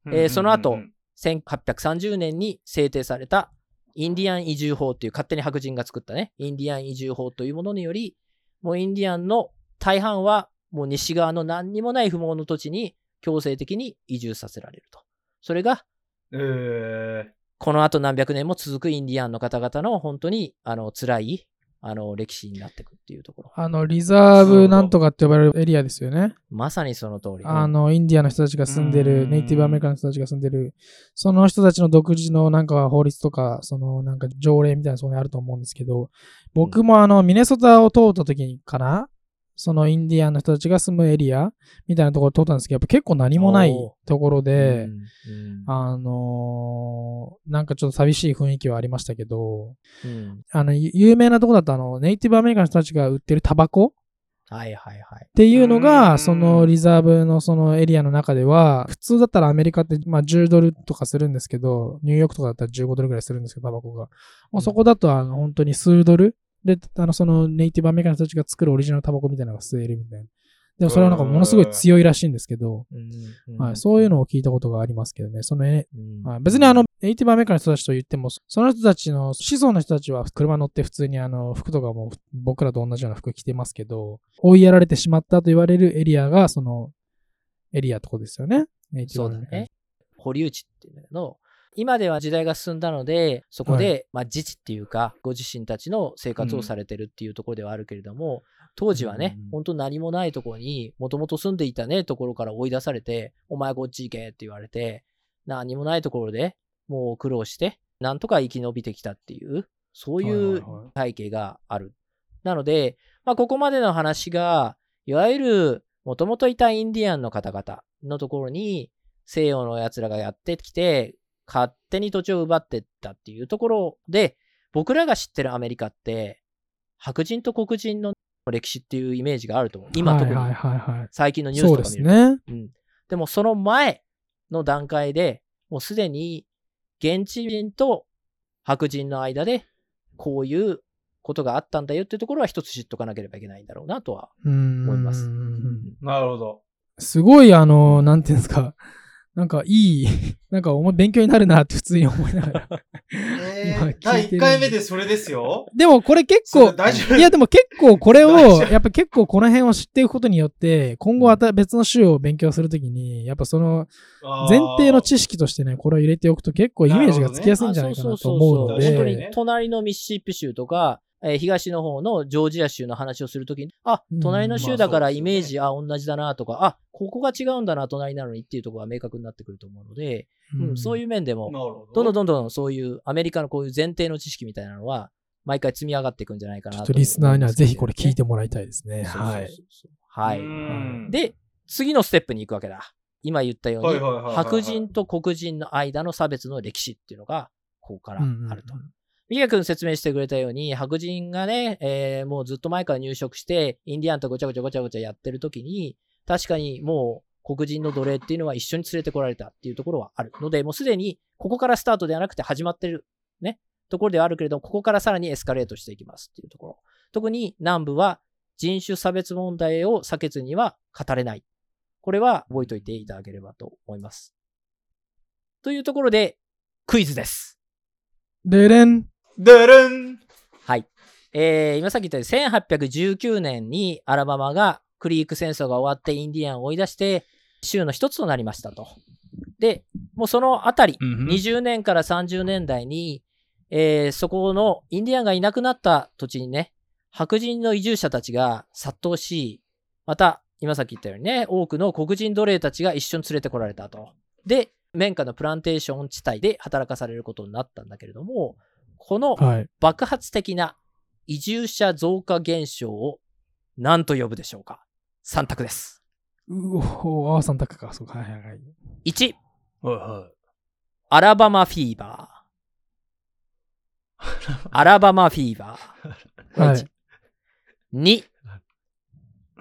えーその後うんうんうん1830年に制定されたインディアン移住法っていう勝手に白人が作ったね、インディアン移住法というものにより、もうインディアンの大半はもう西側の何にもない不毛の土地に強制的に移住させられると。それがえーこの後何百年も続くインディアンの方々の本当にあの辛いあの歴史になっていくっていうところ。あの、リザーブなんとかって呼ばれるエリアですよね。まさにその通り。あの、インディアの人たちが住んでうる、んネイティブアメリカの人たちが住んでる、その人たちの独自のなんか法律とか、そのなんか条例みたいなそこにあると思うんですけど、僕もあの、ミネソタを通った時かなそのインディアンの人たちが住むエリアみたいなところを通ったんですけど、やっぱ結構何もないところで、うんあのーなんかちょっと寂しい雰囲気はありましたけど、うんあの、ゆ有名なところだとあの、ネイティブアメリカの人たちが売ってるタバコはいはいはい。っていうのうが、んそのリザーブのそのエリアの中では、普通だったらアメリカってまあ10ドルとかするんですけど、ニューヨークとかだったら15ドルぐらいするんですけど、タバコが。もうそこだとあの本当に数ドルで、あのそのネイティブアメリカの人たちが作るオリジナルタバコみたいなのが吸えるみたいな。でもそれはなんかものすごい強いらしいんですけど、はい、そういうのを聞いたことがありますけどね。そのね、うんはい、別にあの、ネイティブアメリカの人たちと言っても、その人たちの子孫の人たちは車乗って普通にあの服とかも僕らと同じような服着てますけど、追いやられてしまったと言われるエリアがそのエリアってことですよね。ネイティブアメリカのそうだね。保留地っていうんだけど、今では時代が進んだので、そこで、まあ自治っていうか、ご自身たちの生活をされてるっていうところではあるけれども、当時はね、うん本当何もないところに、もともと住んでいたね、ところから追い出されて、お前こっち行けって言われて、何もないところでもう苦労して、なんとか生き延びてきたっていう、そういう背景がある。なので、まあ、ここまでの話が、いわゆる、もともといたインディアンの方々のところに、西洋の奴らがやってきて、勝手に土地を奪ってったっていうところで、僕らが知ってるアメリカって、白人と黒人の歴史っていうイメージがあると思う。今特にはいはいはいはい。最近のニュースそうですとか見ると。ね。うん。でもその前の段階で、もうすでに現地人と白人の間でこういうことがあったんだよっていうところは一つ知っとかなければいけないんだろうなとはうん思います。なるほど。すごいあの、なんていうんですか、なんかいい、なんかお前勉強になるなって普通に思いながら。えー、第1回目でそれですよ。でもこれ結構、大丈夫。いやでも結構これを、やっぱ結構この辺を知っていくことによって、今後また別の州を勉強するときに、やっぱその前提の知識としてね、これを入れておくと結構イメージがつきやすいんじゃないかなと思うのあそうそうそう本当にで、隣のミシシッピ州とか、えー東の方のジョージア州の話をするときに、あうん、隣の州だからまあそうですよねイメージ、あ、同じだなとか、あ、ここが違うんだな、隣なのにっていうところが明確になってくると思うので、うんそういう面でも、ど。どんどんどんどんそういうアメリカのこういう前提の知識みたいなのは、毎回積み上がっていくんじゃないかなとちょっとリスナーにはぜひこれ聞いててもらいたいですね。はい。はい。うんで、次のステップに行くわけだ。今言ったように白人と黒人の間の差別の歴史っていうのが、ここからうんうんうんあると。ミヤ君説明してくれたように、白人がね、えーもうずっと前から入植して、インディアンとごちゃごちゃごちゃごちゃやってる時に、確かにもう黒人の奴隷っていうのは一緒に連れてこられたっていうところはあるので、もうすでにここからスタートではなくて始まってる、ね、ところではあるけれど、ここからさらにエスカレートしていきますっていうところ。特に南部は人種差別問題を避けずには語れない。これは覚えておいていただければと思います。というところで、クイズです。でれん。でるんはい。えー、今さっき言ったように1819年にアラバマがクリーク戦争が終わってインディアンを追い出して州の一つとなりましたと。で、もうそのあたり、うんうん20年から30年代に、えーそこのインディアンがいなくなった土地にね、白人の移住者たちが殺到し、また、今さっき言ったようにね、多くの黒人奴隷たちが一緒に連れてこられたと。で、綿花のプランテーション地帯で働かされることになったんだけれども、このはい。爆発的な移住者増加現象を何と呼ぶでしょうか ?3 択です。うお、あーさん高か。そうか。はいはいはい。1、はいはアラバマフィーバー。アラバマフィーバー。はい1 2、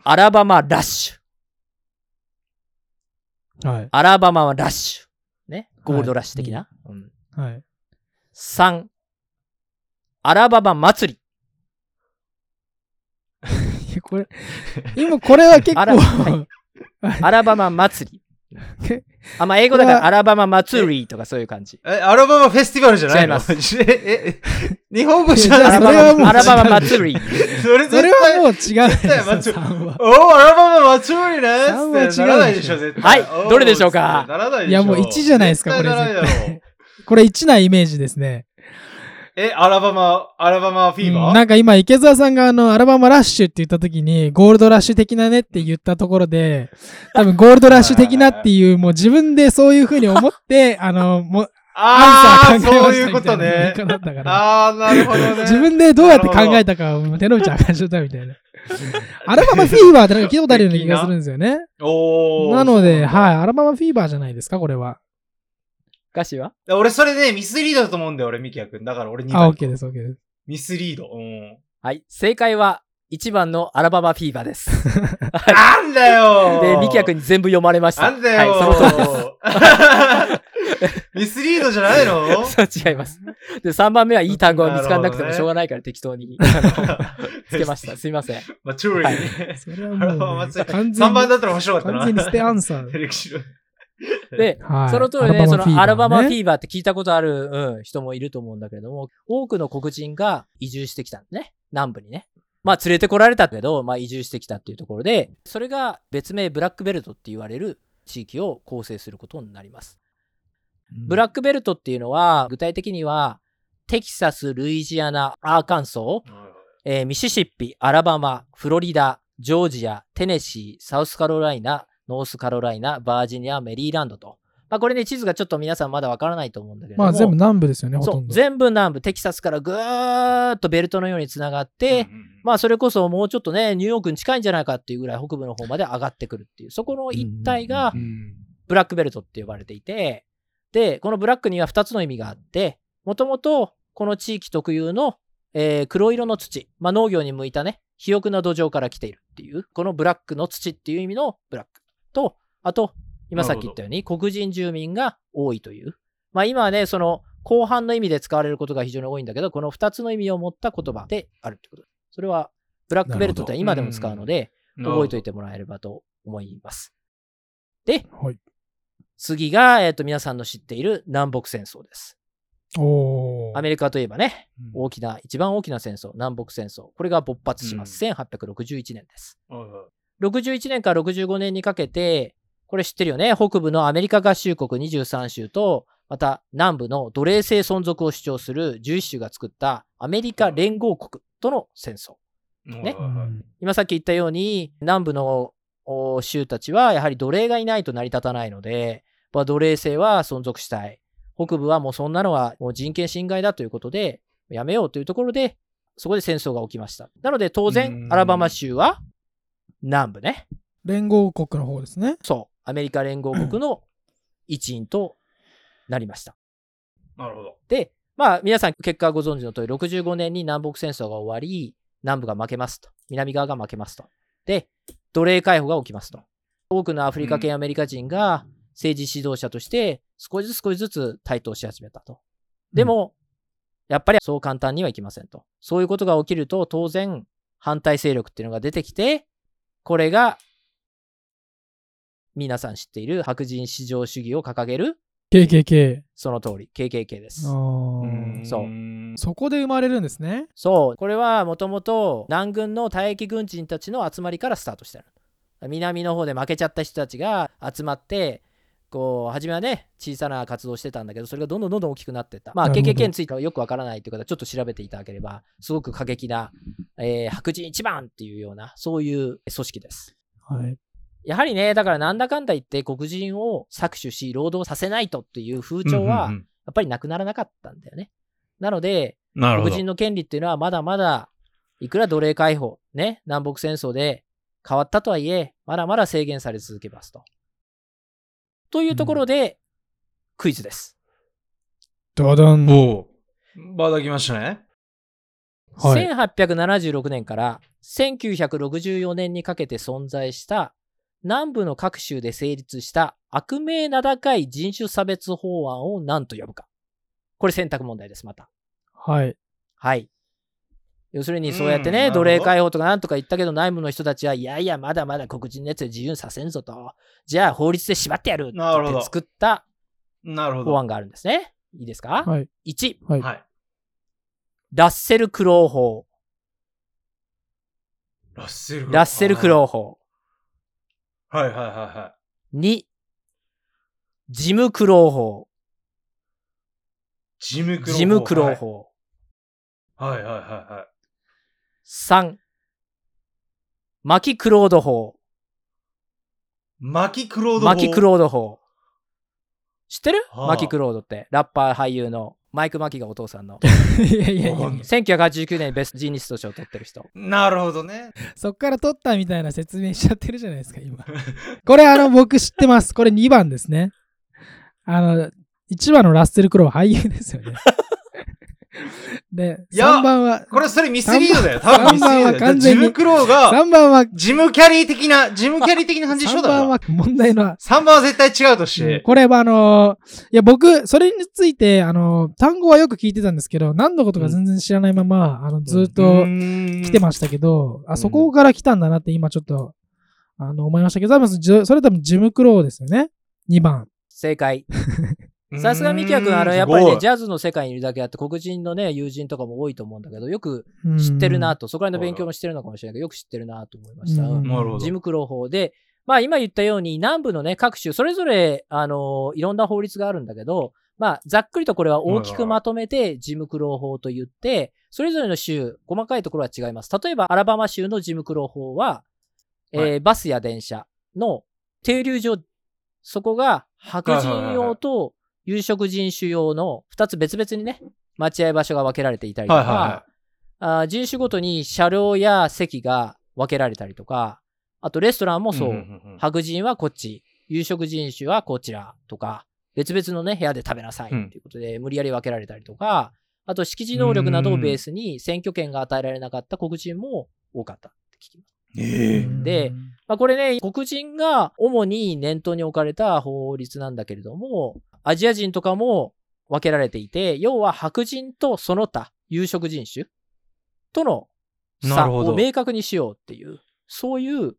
アラバマラッシュ。はい。アラバマラッシュ。ね？ゴールドラッシュ的な。うん、はい。3、アラバマ祭り。これ、今これは結構、あら はい。アラバマ祭り。あ、まあ、英語だからアラバマ祭りとかそういう感じ。い。え、アラバマフェスティバルじゃないの？違います。え、え、日本語じゃないアラバマアラバマ祭り。それそれはもう違うですよ。絶対間違う3は。おー、アラバマ祭りね。違うでしょ。ってならないでしょ、絶対。はいどれでしょうか？ならないでしょ。いやもう1じゃないですか、これ。これ1なイメージですね。え、アラバマ、アラバマフィーバーうんなんか今、池澤さんがあの、アラバマラッシュって言った時に、ゴールドラッシュ的なねって言ったところで、多分ゴールドラッシュ的なっていう、もう自分でそういう風に思って、あの、もう、あー、アンサー考えましたそういうことね。あー、なるほどね。自分でどうやって考えたかを手の内明かしちゃったみたいな。アラバマフィーバーってなんか聞いたことあるような気がするんですよね。なので、い。はい、アラバマフィーバーじゃないですか、これは。歌詞は？俺それね、ミスリードだと思うんだよ、俺、ミキヤ君。だから俺2あ、番。OK です、OK です。ミスリード。うん。はい。正解は1番のアラバマフィーバーです。なんだよで、ミキヤ君に全部読まれました。なんだよはい。ミスリードじゃないの？そう違います。で、3番目はいい単語が見つからなくてもしょうがないから適当に つけました。すいません。マチューリーね。それはもう、ね、マ祭り完全3番に、だったら面白かったな。完全に捨てアンサー。で、はい。その通りね、そのアラバマフーィーバーって聞いたことある、うん、人もいると思うんだけれども、多くの黒人が移住してきたんね。南部にね。まあ連れてこられたけど、まあ移住してきたっていうところで、それが別名ブラックベルトって言われる地域を構成することになります。ブラックベルトっていうのは、具体的には、テキサス、ルイジアナ、アーカンソー、えーミシシッピ、アラバマ、フロリダ、ジョージア、テネシー、サウスカロライナ、ノースカロライナ、バージニア、メリーランドと。まあこれね、地図がちょっと皆さんまだわからないと思うんだけれども。まあ全部南部ですよね、ほとんど。全部南部、テキサスからぐーっとベルトのようにつながって、まあそれこそもうちょっとね、ニューヨークに近いんじゃないかっていうぐらい北部の方まで上がってくるっていう、そこの一帯がうんブラックベルトって呼ばれていて、で、このブラックには2つの意味があって、もともとこの地域特有の、えー黒色の土、まあ、農業に向いたね、肥沃な土壌から来ているっていう、このブラックの土っていう意味のブラックと、あと、今さっき言ったように黒人住民が多いという。まあ今はね、その後半の意味で使われることが非常に多いんだけど、この2つの意味を持った言葉であるってこと。それは、ブラックベルトって今でも使うので、覚えておいてもらえればと思います。で、はい。次が、えっ、と、皆さんの知っている南北戦争です。アメリカといえばね、うん大きな、一番大きな戦争、南北戦争。これが勃発します。1861年です。61年から65年にかけて、これ知ってるよね？北部のアメリカ合衆国23州と、また南部の奴隷制存続を主張する11州が作ったアメリカ連合国との戦争。ねうん今さっき言ったように、南部のお州たちはやはり奴隷がいないと成り立たないので、まあ、奴隷制は存続したい。北部はもうそんなのはもう人権侵害だということで、やめようというところで、そこで戦争が起きました。なので当う然、んアラバマ州は南部ね。連合国の方ですね。そう。アメリカ連合国の一員となりました。なるほど。で、まあ皆さん結果はご存知の通り、65年に南北戦争が終わり、南部が負けますと。南側が負けますと。で、奴隷解放が起きますと。多くのアフリカ系アメリカ人が政治指導者として少しずつ少しずつ台頭し始めたと。でも、やっぱりそう簡単にはいきませんと。そういうことが起きると当然反対勢力っていうのが出てきて、これが皆さん知っている白人至上主義を掲げる KKK。その通り KKK です。そうそこで生まれるんですね。そう、これはもともと南軍の退役軍人たちの集まりからスタートしてる。南の方で負けちゃった人たちが集まって、こう、初めはね、小さな活動をしてたんだけど、それがどんどんどんどん大きくなっていった。まあ、KKK についてはよくわからないという方は、ちょっと調べていただければ、すごく過激な、えー白人一番っていうような、そういう組織です。はい。やはりね、だからなんだかんだ言って黒人を搾取し、労働させないとっていう風潮は、うんうんうんやっぱりなくならなかったんだよね。なので。黒人の権利っていうのはまだまだ、いくら奴隷解放、ね、南北戦争で変わったとはいえ、まだまだ制限され続けますと。というところで、クイズです。ドドン。おうバーダ来ましたね。はい。1876年から1964年にかけて存在した南部の各州で成立した悪名名高い人種差別法案を何と呼ぶか。これ選択問題です、また。はい。はい。要するにそうやってね、奴隷解放とかなんとか言ったけど、内部の人たちは、いやいや、まだまだ黒人のやつで自由にさせんぞと。じゃあ法律で縛ってやるってなるほど言って作ったなるほど。法案があるんですね。いいですか、はい。?1、はい。はい。ラッセル・クロウ法。ラッセルラッセル・クロウ法。はいはいはいは2、ジム・クロウ法。い。ジムクロウ。ジム・クロウ法。はいはいはいはいはい。3、マキ・クロード法。マキクロード法。マキ・クロード法。知ってる、はあマキ・クロードって。ラッパー俳優のマイク・マキがお父さんの。いやいやいやわかんない1989年にベストジーニスト賞を取ってる人。なるほどね。そっから取ったみたいな説明しちゃってるじゃないですか、今。これ、あの、僕知ってます。これ2番ですね。あの、1番のラッセル・クロウは俳優ですよね。で、いや3番は、これそれミスリードだよ。三番多分ミスリードだよ。三番は完全にジムクロウが、3番は、ジムキャリー的な、ジムキャリー的な感じでしょ？3だから。番は問題の、3番は絶対違うとして。これはあのいや、僕、それについて、あの単語はよく聞いてたんですけど、何のことか全然知らないまま、あの、ずっと来てましたけど、あ、そこから来たんだなって今ちょっと、あの、思いましたけど、それ多分ジム・クロウですよね。2番。正解。さすがミキヤ君、あの、やっぱりね、ジすャズの世界にいるだけあって、黒人のね、友人とかも多いと思うんだけど、よくうん知ってるなと、そこら辺の勉強もしてるのかもしれないけど、よく知ってるなと思いました。なるほど。ジムクロウ法で、まあ今言ったように南部のね、各州、それぞれ、あのいろんな法律があるんだけど、まあざっくりとこれは大きくまとめてジムクロウ法と言って、それぞれの州、細かいところは違います。例えばアラバマ州のジムクロウ法は、えーはバスや電車の停留所、そこが白人用と有色人種用の2つ別々にね、待合場所が分けられていたりとか、はいはいはあー人種ごとに車両や席が分けられたりとか、あとレストランもい。そう、白人はこっち、有色人種はこちらとか、別々のね、部屋で食べなさいとうん。いうことで、無理やり分けられたりとか、あと識字能力などをベースに選挙権が与えられなかった黒人も多かったって聞きます。ええ。で、まあ、これね、黒人が主に念頭に置かれた法律なんだけれども、アジア人とかも分けられていて、要は白人とその他、有色人種との差を明確にしようっていう、そういう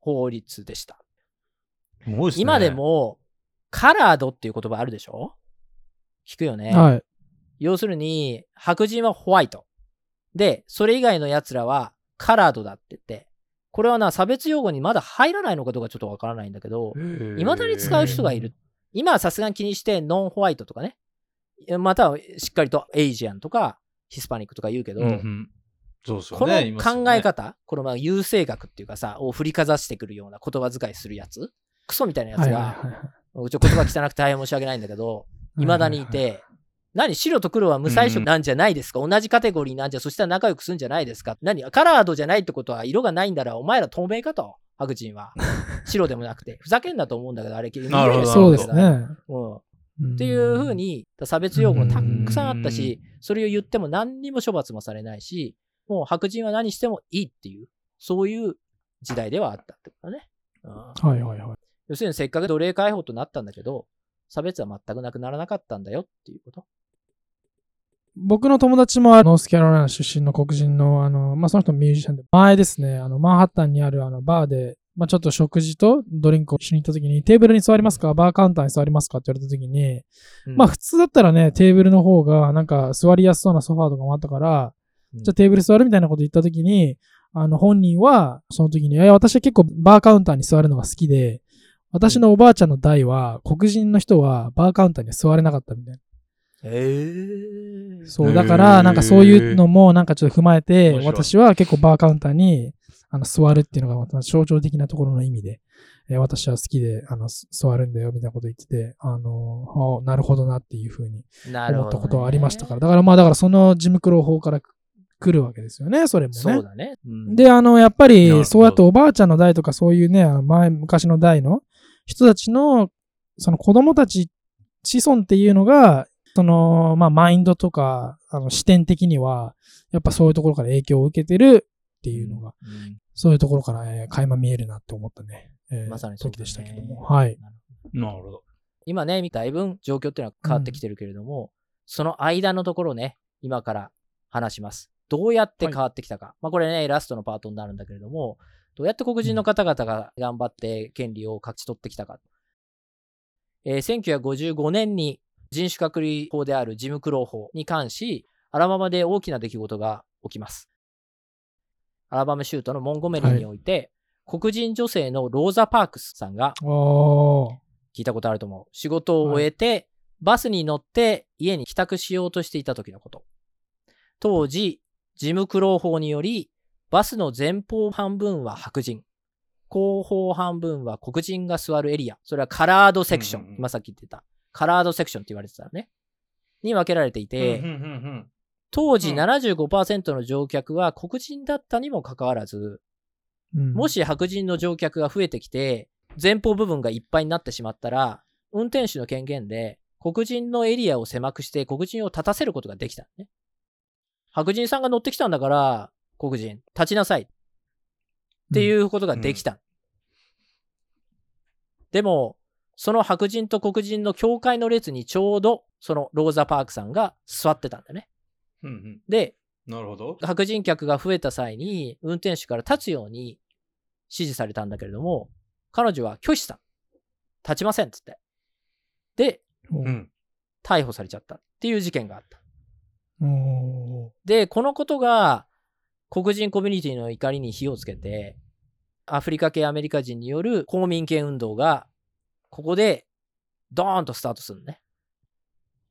法律でした。ね今で、も、カラードっていう言葉あるでしょ？聞くよね。はい。要するに、白人はホワイト。で、それ以外の奴らはカラードだって言って、これはな、差別用語にまだ入らないのかどうかちょっとわからないんだけど、い未だに使う人がいる。今はさすがに気にしてノンホワイトとかね。またはしっかりとエイジアンとかヒスパニックとか言うけど、うんうん。そうそうこのね。考え、方、このまあ優勢学っていうかさ、を振りかざしてくるような言葉遣いするやつ、クソみたいなやつはいが、はいはい。ちょ言葉汚くて大変申し訳ないんだけど、未だにいて、何白と黒は無彩色なんじゃないですか、同じカテゴリーなんじゃ、そしたら仲良くするんじゃないですか？何カラードじゃないってことは色がないんだら、お前ら透明かと、白人は。白でもなくて。ふざけんだと思うんだけど、あれ、なるほどそうですね。うん。っっていうふう、に、差別用語もたくさんあったし、それを言っても何にも処罰もされないし、もう白人は何してもいいっていう、そういう時代ではあったってことだね。うんはいはいはい。要するにせっかく奴隷解放となったんだけど、差別は全くなくならなかったんだよっていうこと。僕の友達もノースキャロライナ出身の黒人の、あの、まあ、その人もミュージシャンで、前ですね、あの、マンハッタンにあるあの、バーで、まあ、ちょっと食事とドリンクを一緒に行った時に、テーブルに座りますかバーカウンターに座りますかって言われた時に、うんまあ、普通だったらね、テーブルの方が、なんか座りやすそうなソファーとかもあったから、うんじゃあテーブル座るみたいなこと言った時に、あの、本人は、その時に、え、私は結構バーカウンターに座るのが好きで、私のおばあちゃんの代は、黒人の人はバーカウンターには座れなかったみたいな。へえ。そう、だから、なんかそういうのも、なんかちょっと踏まえて私は結構バーカウンターに、あの、座るっていうのが、また象徴的なところの意味で、えー私は好きで、あの、す座るんだよ、みたいなこと言ってて、あの、あなるほどなっていうふうに思ったことはありましたから。だからまあ、だからそのジムクロー法から来るわけですよね、それもね。そうだね。うんで、あの、やっぱり、そうやっておばあちゃんの代とかそういうね、あの前、昔の代の人たちの、その子供たち、子孫っていうのが、その、まあ、マインドとか、あの、視点的には、やっぱそういうところから影響を受けてるっていうのが、うんそういうところから、えー垣間見えるなって思ったね、えーまさにね時でしたけども。はい。なるほど。今ね、だいぶ状況っていうのは変わってきてるけれども、その間のところね、今から話します。どうやって変わってきたか。まあこれね、ラストのパートになるんだけれども、どうやって黒人の方々が頑張って権利を勝ち取ってきたか。えー1955年に人種隔離法であるジム・クロー法に関し、アラバマで大きな出来事が起きます。アラバマ州都のモンゴメリーにおいて、黒人女性のローザ・パークスさんが。聞いたことあると思う。仕事を終えて、バスに乗って家に帰宅しようとしていた時のこと。当時、ジムクロー法により、バスの前方半分は白人、後方半分は黒人が座るエリア。それはカラードセクション。うん今さっき言ってた。カラードセクションって言われてたのね。に分けられていて、うんうんうん当時うん75%の乗客は黒人だったにもかかわらず、うんも、し白人の乗客が増えてきて、前方部分がいっぱいになってしまったら、運転手の権限で黒人のエリアを狭くして黒人を立たせることができたのね。白人さんが乗ってきたんだから、黒人、立ちなさいっていうことができた。でも、その白人と黒人の境界の列にちょうど、そのローザ・パークさんが座ってたんだね。うんうんで、なるほど。白人客が増えた際に、運転手から立つように指示されたんだけれども、彼女は拒否した。立ちませんっつって。で、うん。逮捕されちゃったっていう事件があった。で、このことが黒人コミュニティの怒りに火をつけて、アフリカ系アメリカ人による公民権運動が、ここでドーンとスタートするのね。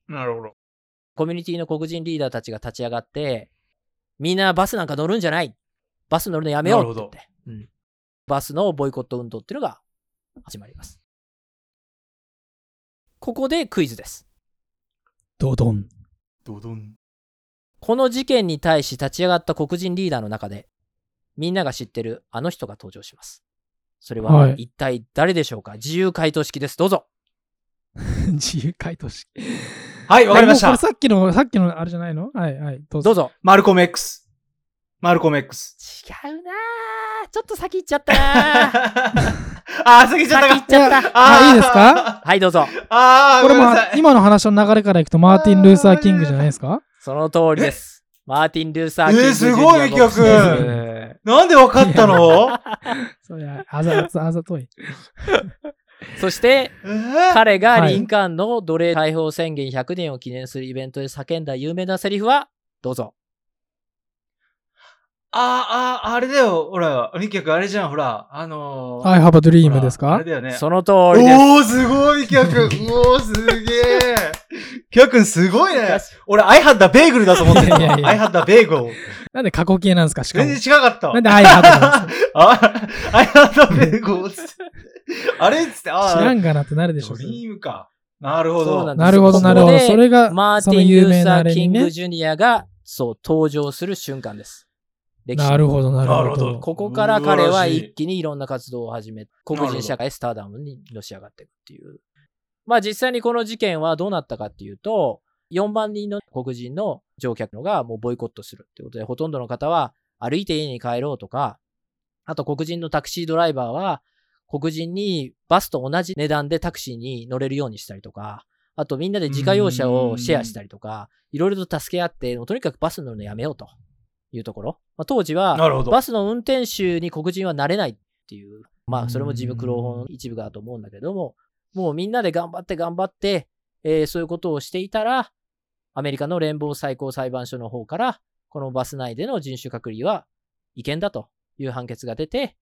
なるほど。コミュニティの黒人リーダーたちが立ち上がって、みんなバスなんか乗るんじゃないバス乗るのやめようって言って、うんバスのボイコット運動っていうのが始まります。ここでクイズです。ドドン。ドドン。この事件に対し立ち上がった黒人リーダーの中で、みんなが知ってるあの人が登場します。それははい一体誰でしょうか、自由回答式です。どうぞ。自由回答式。はい、わかりました。さっきの、さっきのあれじゃないの？はいはい。どうぞ。どうぞ。マルコム X。マルコム X。違うなーちょっと先行っちゃったなー あー、過ぎちゃった先行っか。ちゃった。あいいですか？はい、どうぞ。あー、これも。今の話の流れからいくとマーティン・ルーサー・キングじゃないですか？その通りです。マーティン・ルーサー・キングえーすごいジュニアボックス企ですなんでわかったの？そりゃ、あざ、あざ、とい。そして、えー？彼がはいリンカーンの奴隷解放宣言100年を記念するイベントで叫んだ有名なセリフは、どうぞ。あー、あー、あれだよ。ほら、ミキヤ君あれじゃん、ほら。あのー。I have a ほ dream らですか？あれだよね。その通りです。おー、すごい、ミキヤ君。うおー、すげえ。ミキヤ君すごいね。俺、I had the bagel だと思ってた。いやいや I had the bagel。なんで過去形なんですか？しかも全。然違かった。なんで I have なんですか？あ、I had the bagel つって。あれっつって、あ知らんがなってなるでしょド。リームか。なるほど。そうなんですなるほど、なるほど。それが、マーティン・その有名ルーサー・キング・。ジュニアが、そう、登場する瞬間です。歴史なるほど、なるほど。なるほどここから彼は一気にいろんな活動を始め、黒人社会スターダムにのし上がっていくっていう。まあ実際にこの事件はどうなったかっていうと、4万人の黒人の乗客のがもうボイコットするってことで、ほとんどの方は歩いて家に帰ろうとか、あと黒人のタクシードライバーは黒人にバスと同じ値段でタクシーに乗れるようにしたりとか、あとみんなで自家用車をシェアしたりとか、いろいろと助け合って、とにかくバス乗るのやめようというところ。まあ、当時は。バスの運転手に黒人はなれないっていう、まあ、それも自分苦労法の一部だと思うんだけども、もうみんなで頑張って頑張って、えーそういうことをしていたら、アメリカの連邦最高裁判所の方から、このバス内での人種隔離は違憲だという判決が出て、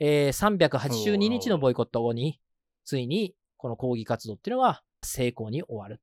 えー382日のボイコット後に、ついにこの抗議活動っていうのは成功に終わる。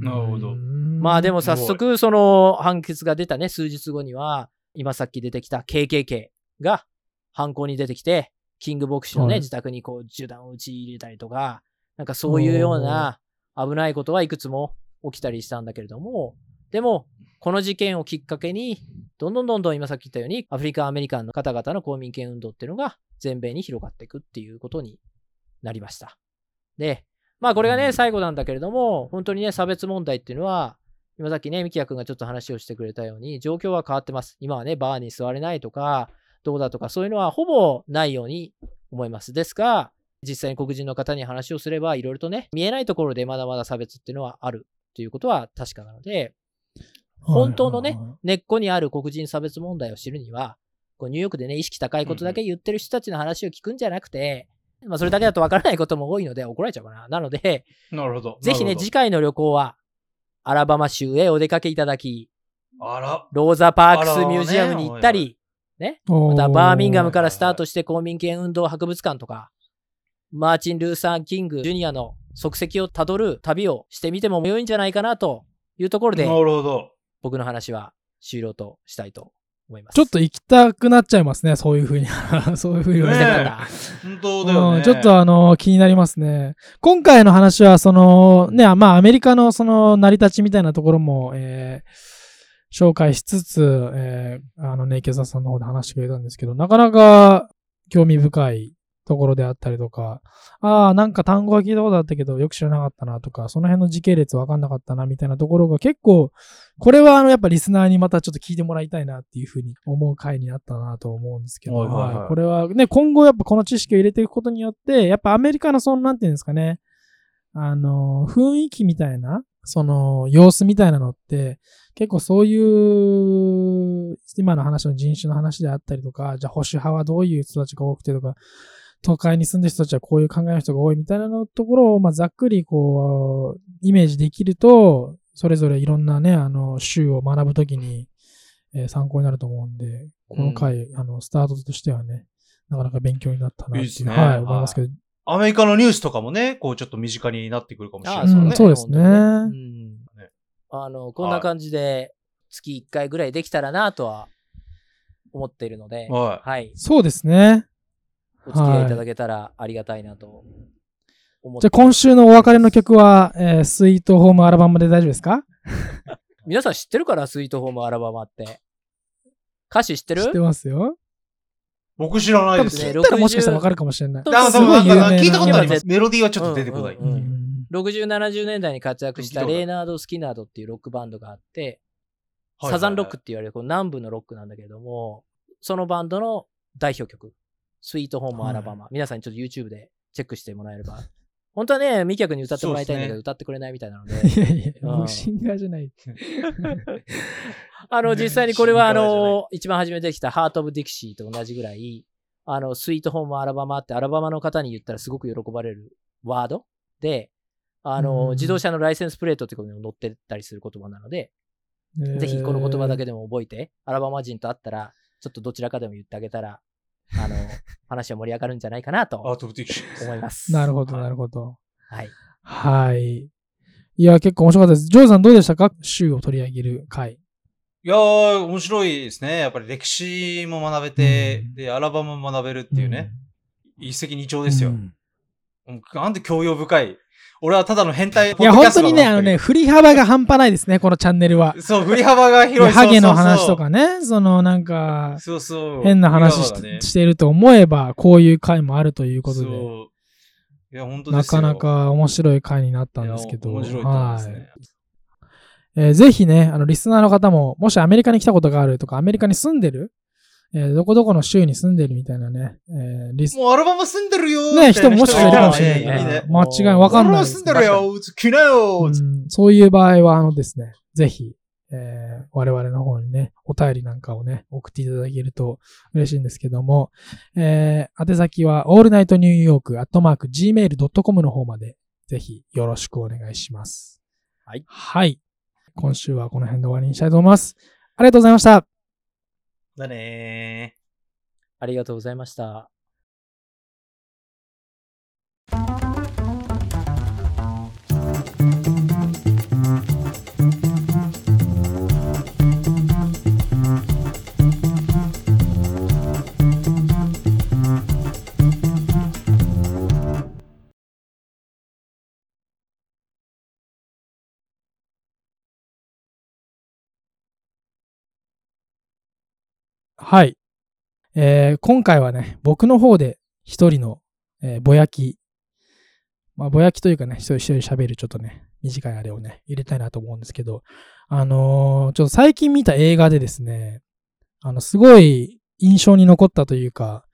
なるほど。まあでも早速その判決が出たね、数日後には、今さっき出てきた KKK が犯行に出てきて、キング牧師のね、はい自宅にこう銃弾を撃ち入れたりとか、なんかそういうような危ないことはいくつも起きたりしたんだけれども、でも、この事件をきっかけに、どんどんどんどん今さっき言ったように、アフリカンアメリカンの方々の公民権運動っていうのが全米に広がっていくっていうことになりました。で、まあこれがね、最後なんだけれども、本当にね、差別問題っていうのは、今さっきね、ミキヤ君がちょっと話をしてくれたように、状況は変わってます。今はね、バーに座れないとか、どうだとか、そういうのはほぼないように思います。ですが、実際に黒人の方に話をすれば、いろいろとね、見えないところでまだまだ差別っていうのはあるということは確かなので、本当のね、根っこにある黒人差別問題を知るには、こうニューヨークでね、意識高いことだけ言ってる人たちの話を聞くんじゃなくて、まあそれだけだとわからないことも多いので怒られちゃうかな。なので、なるほど。ぜひね、次回の旅行は、アラバマ州へお出かけいただき。ローザ・パークスミュージアムに行ったり、ままたバーミンガムからスタートして公民権運動博物館とか、マーチン・ルーサー・キング・ジュニアの足跡をたどる旅をしてみても良いんじゃないかなというところで、なるほど。僕の話は終了としたいと思います。ちょっと行きたくなっちゃいますね、そういうふうに。そういうふうに言われた本当だよね。うんちょっとあの、気になりますね。今回の話は、その、ね、まあ、アメリカのその、成り立ちみたいなところも、えー紹介しつつ、えーあの、ネイケザさんの方で話してくれたんですけど、なかなか興味深いところであったりとか、ああ、なんか単語は聞いたことあったけど、よく知らなかったなとか、その辺の時系列わかんなかったな、みたいなところが結構、これはあの、やっぱリスナーにまたちょっと聞いてもらいたいなっていうふうに思う回になったなと思うんですけど、はいはいはい。はい。これはね、今後やっぱこの知識を入れていくことによって、やっぱアメリカのその、なんていうんですかね、あの、雰囲気みたいな、その、様子みたいなのって、結構そういう、今の話の人種の話であったりとか、じゃあ保守派はどういう人たちが多くてとか、都会に住んでる人たちはこういう考えの人が多いみたいなのところを、まあ、ざっくりこう、イメージできると、それぞれいろんなね、あの、州を学ぶときに、えー参考になると思うんで、この回、あの、スタートとしてはね、なかなか勉強になったなっていう、いいね。はい、思いますけど、アメリカのニュースとかもね、こうちょっと身近になってくるかもしれないああ、そうね。うんそうですねうんあの、こんな感じで月1回ぐらいできたらなとは思っているので、ははい。そうですね。お付き合いいただけたらありがたいなと思ってじゃあ今週のお別れの曲は、えースイートホームアラバマで大丈夫ですか？皆さん知ってるから、スイートホームアラバマって。歌詞知ってる？知ってますよ。僕知らないです。ね聞いたらもしかしたらわかるかもしれない。あ、す多分なんか聞いたことありま今す。メロディーはちょっと出てこない。うんうんうん60、70年代に活躍したレーナード・スキナードっていうロックバンドがあって、はいはいはいサザンロックって言われるこう南部のロックなんだけれども、そのバンドの代表曲、スイートホームアラバマ。皆さんにちょっと YouTube でチェックしてもらえれば。本当はね、ミキヤ君に歌ってもらいたいんだけど、そうですね。歌ってくれないみたいなので。いやいや、うん。僕シンガーじゃない。あの、実際にこれは、あシンガーじゃない。の、一番初めてきたハート・オブ・ディクシーと同じぐらい、あの、スイートホーム・アラバマってアラバマの方に言ったらすごく喜ばれるワードで、あの、うん。自動車のライセンスプレートってことにも載ってたりする言葉なので、ぜひこの言葉だけでも覚えて、アラバマ人と会ったら、ちょっとどちらかでも言ってあげたら、あの、話は盛り上がるんじゃないかなアーとト・オブ・ディクション思います。なるほど、はいなるほど。はい。はい。いや、結構面白かったです。ジョージさんどうでしたか？週を取り上げる回。いやー、面白いですね。やっぱり歴史も学べて、うんで、アラバマも学べるっていうね、一石二鳥ですよ。うんもうなんで教養深い俺はただの変態いや、本当にね、あのね、振り幅が半端ないですね、このチャンネルは。そう、振り幅が広い。ハゲの話とかね、そのなんか、そうそう。変な話し,、ね、してると思えば、こういう回もあるということで。いや、本当なかなか面白い回になったんですけど。面白い回ですね。はいえー、ぜひね、あの、リスナーの方も、もしアメリカに来たことがあるとか、アメリカに住んでるえー、どこどこの州に住んでるみたいなね、えー、リスもうアルバム住んでるよね、人ももしかいるかもしれない、ね。間違いわかんない。アルバム住んでるよ来なよ、うん、そういう場合は、あのですね、ぜひ、えー、我々の方にね、お便りなんかをね、送っていただけると嬉しいんですけども、えー、宛先は、オールナイトニューヨーク、アットマーク、gmail.com の方まで、ぜひよろしくお願いします。はい。はい。今週はこの辺で終わりにしたいと思います。ありがとうございました。だねありがとうございました。はい。えー、今回はね、僕の方で一人の、えー、ぼやき、まあ、ぼやきというかね、一人一人喋るちょっとね、短いあれをね、入れたいなと思うんですけど、あのー、ちょっと最近見た映画でですね、あの、すごい印象に残ったというか、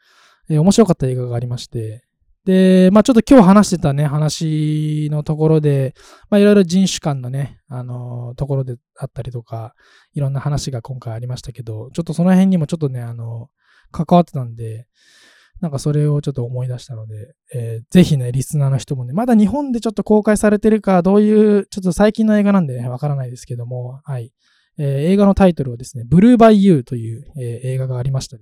えー、面白かった映画がありまして、で、まあちょっと今日話してたね、話のところで、まあいろいろ人種間のね、あのー、ところであったりとか、いろんな話が今回ありましたけど、ちょっとその辺にもちょっとね、あのー、関わってたんで、なんかそれをちょっと思い出したので、えー、ぜひね、リスナーの人もね、まだ日本でちょっと公開されてるか、どういう、ちょっと最近の映画なんでね、わからないですけども、はい。えー、映画のタイトルはですね、ブルーバイユーという、えー、映画がありました。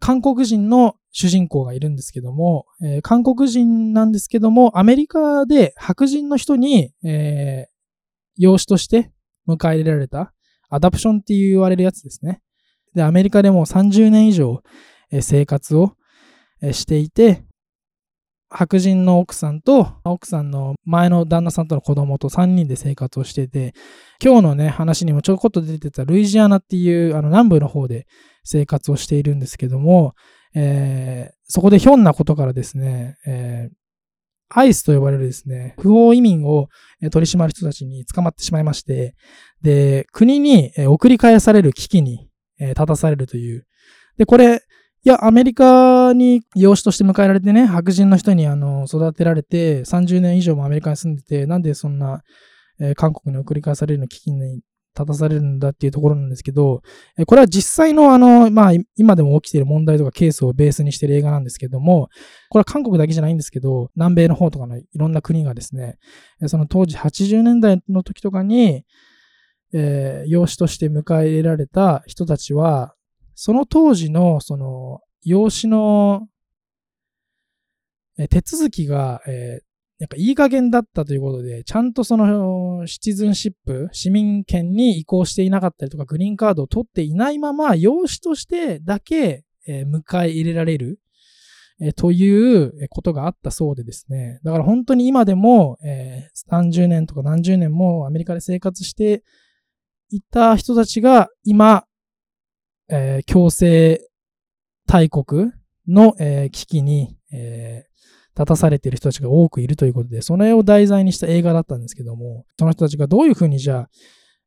韓国人の主人公がいるんですけども、えー、韓国人なんですけども、アメリカで白人の人に、えー、養子として迎え入れられた、アダプションって言われるやつですね。で、アメリカでも30年以上、えー、生活を、えー、していて、白人の奥さんと、奥さんの前の旦那さんとの子供と3人で生活をしてて、今日のね、話にもちょこっと出てたルイジアナっていうあの南部の方で生活をしているんですけども、えー、そこでひょんなことからですね、えー、アイスと呼ばれるですね、不法移民を取り締まる人たちに捕まってしまいまして、で、国に送り返される危機に立たされるという。で、これ、いや、アメリカに養子として迎えられてね、白人の人にあの育てられて、30年以上もアメリカに住んでて、なんでそんな、えー、韓国に送り返されるの危機に立たされるんだっていうところなんですけど、えー、これは実際のあの、まあ、今でも起きている問題とかケースをベースにしている映画なんですけども、これは韓国だけじゃないんですけど、南米の方とかのいろんな国がですね、その当時80年代の時とかに、えー、養子として迎え入れられた人たちは、その当時の、その、養子の、え手続きが、えー、なんかいい加減だったということで、ちゃんとそのシチズンシップ、市民権に移行していなかったりとか、グリーンカードを取っていないまま、養子としてだけ、え迎え入れられる、えということがあったそうでですね。だから本当に今でも、え30年とか何十年もアメリカで生活していた人たちが今、えー、強制大国の、えー、危機に、えー、立たされている人たちが多くいるということで、それを題材にした映画だったんですけども、その人たちがどういうふうにじゃあ、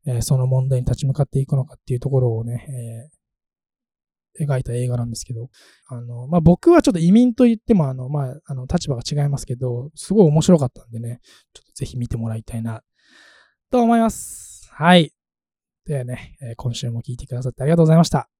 えー、その問題に立ち向かっていくのかっていうところをね、えー、描いた映画なんですけど、あの、まあ、僕はちょっと移民と言っても、あの、まあ、あの、立場が違いますけど、すごい面白かったんでね、ちょっとぜひ見てもらいたいな、と思います。はい。ではね、今週も聞いてくださってありがとうございました。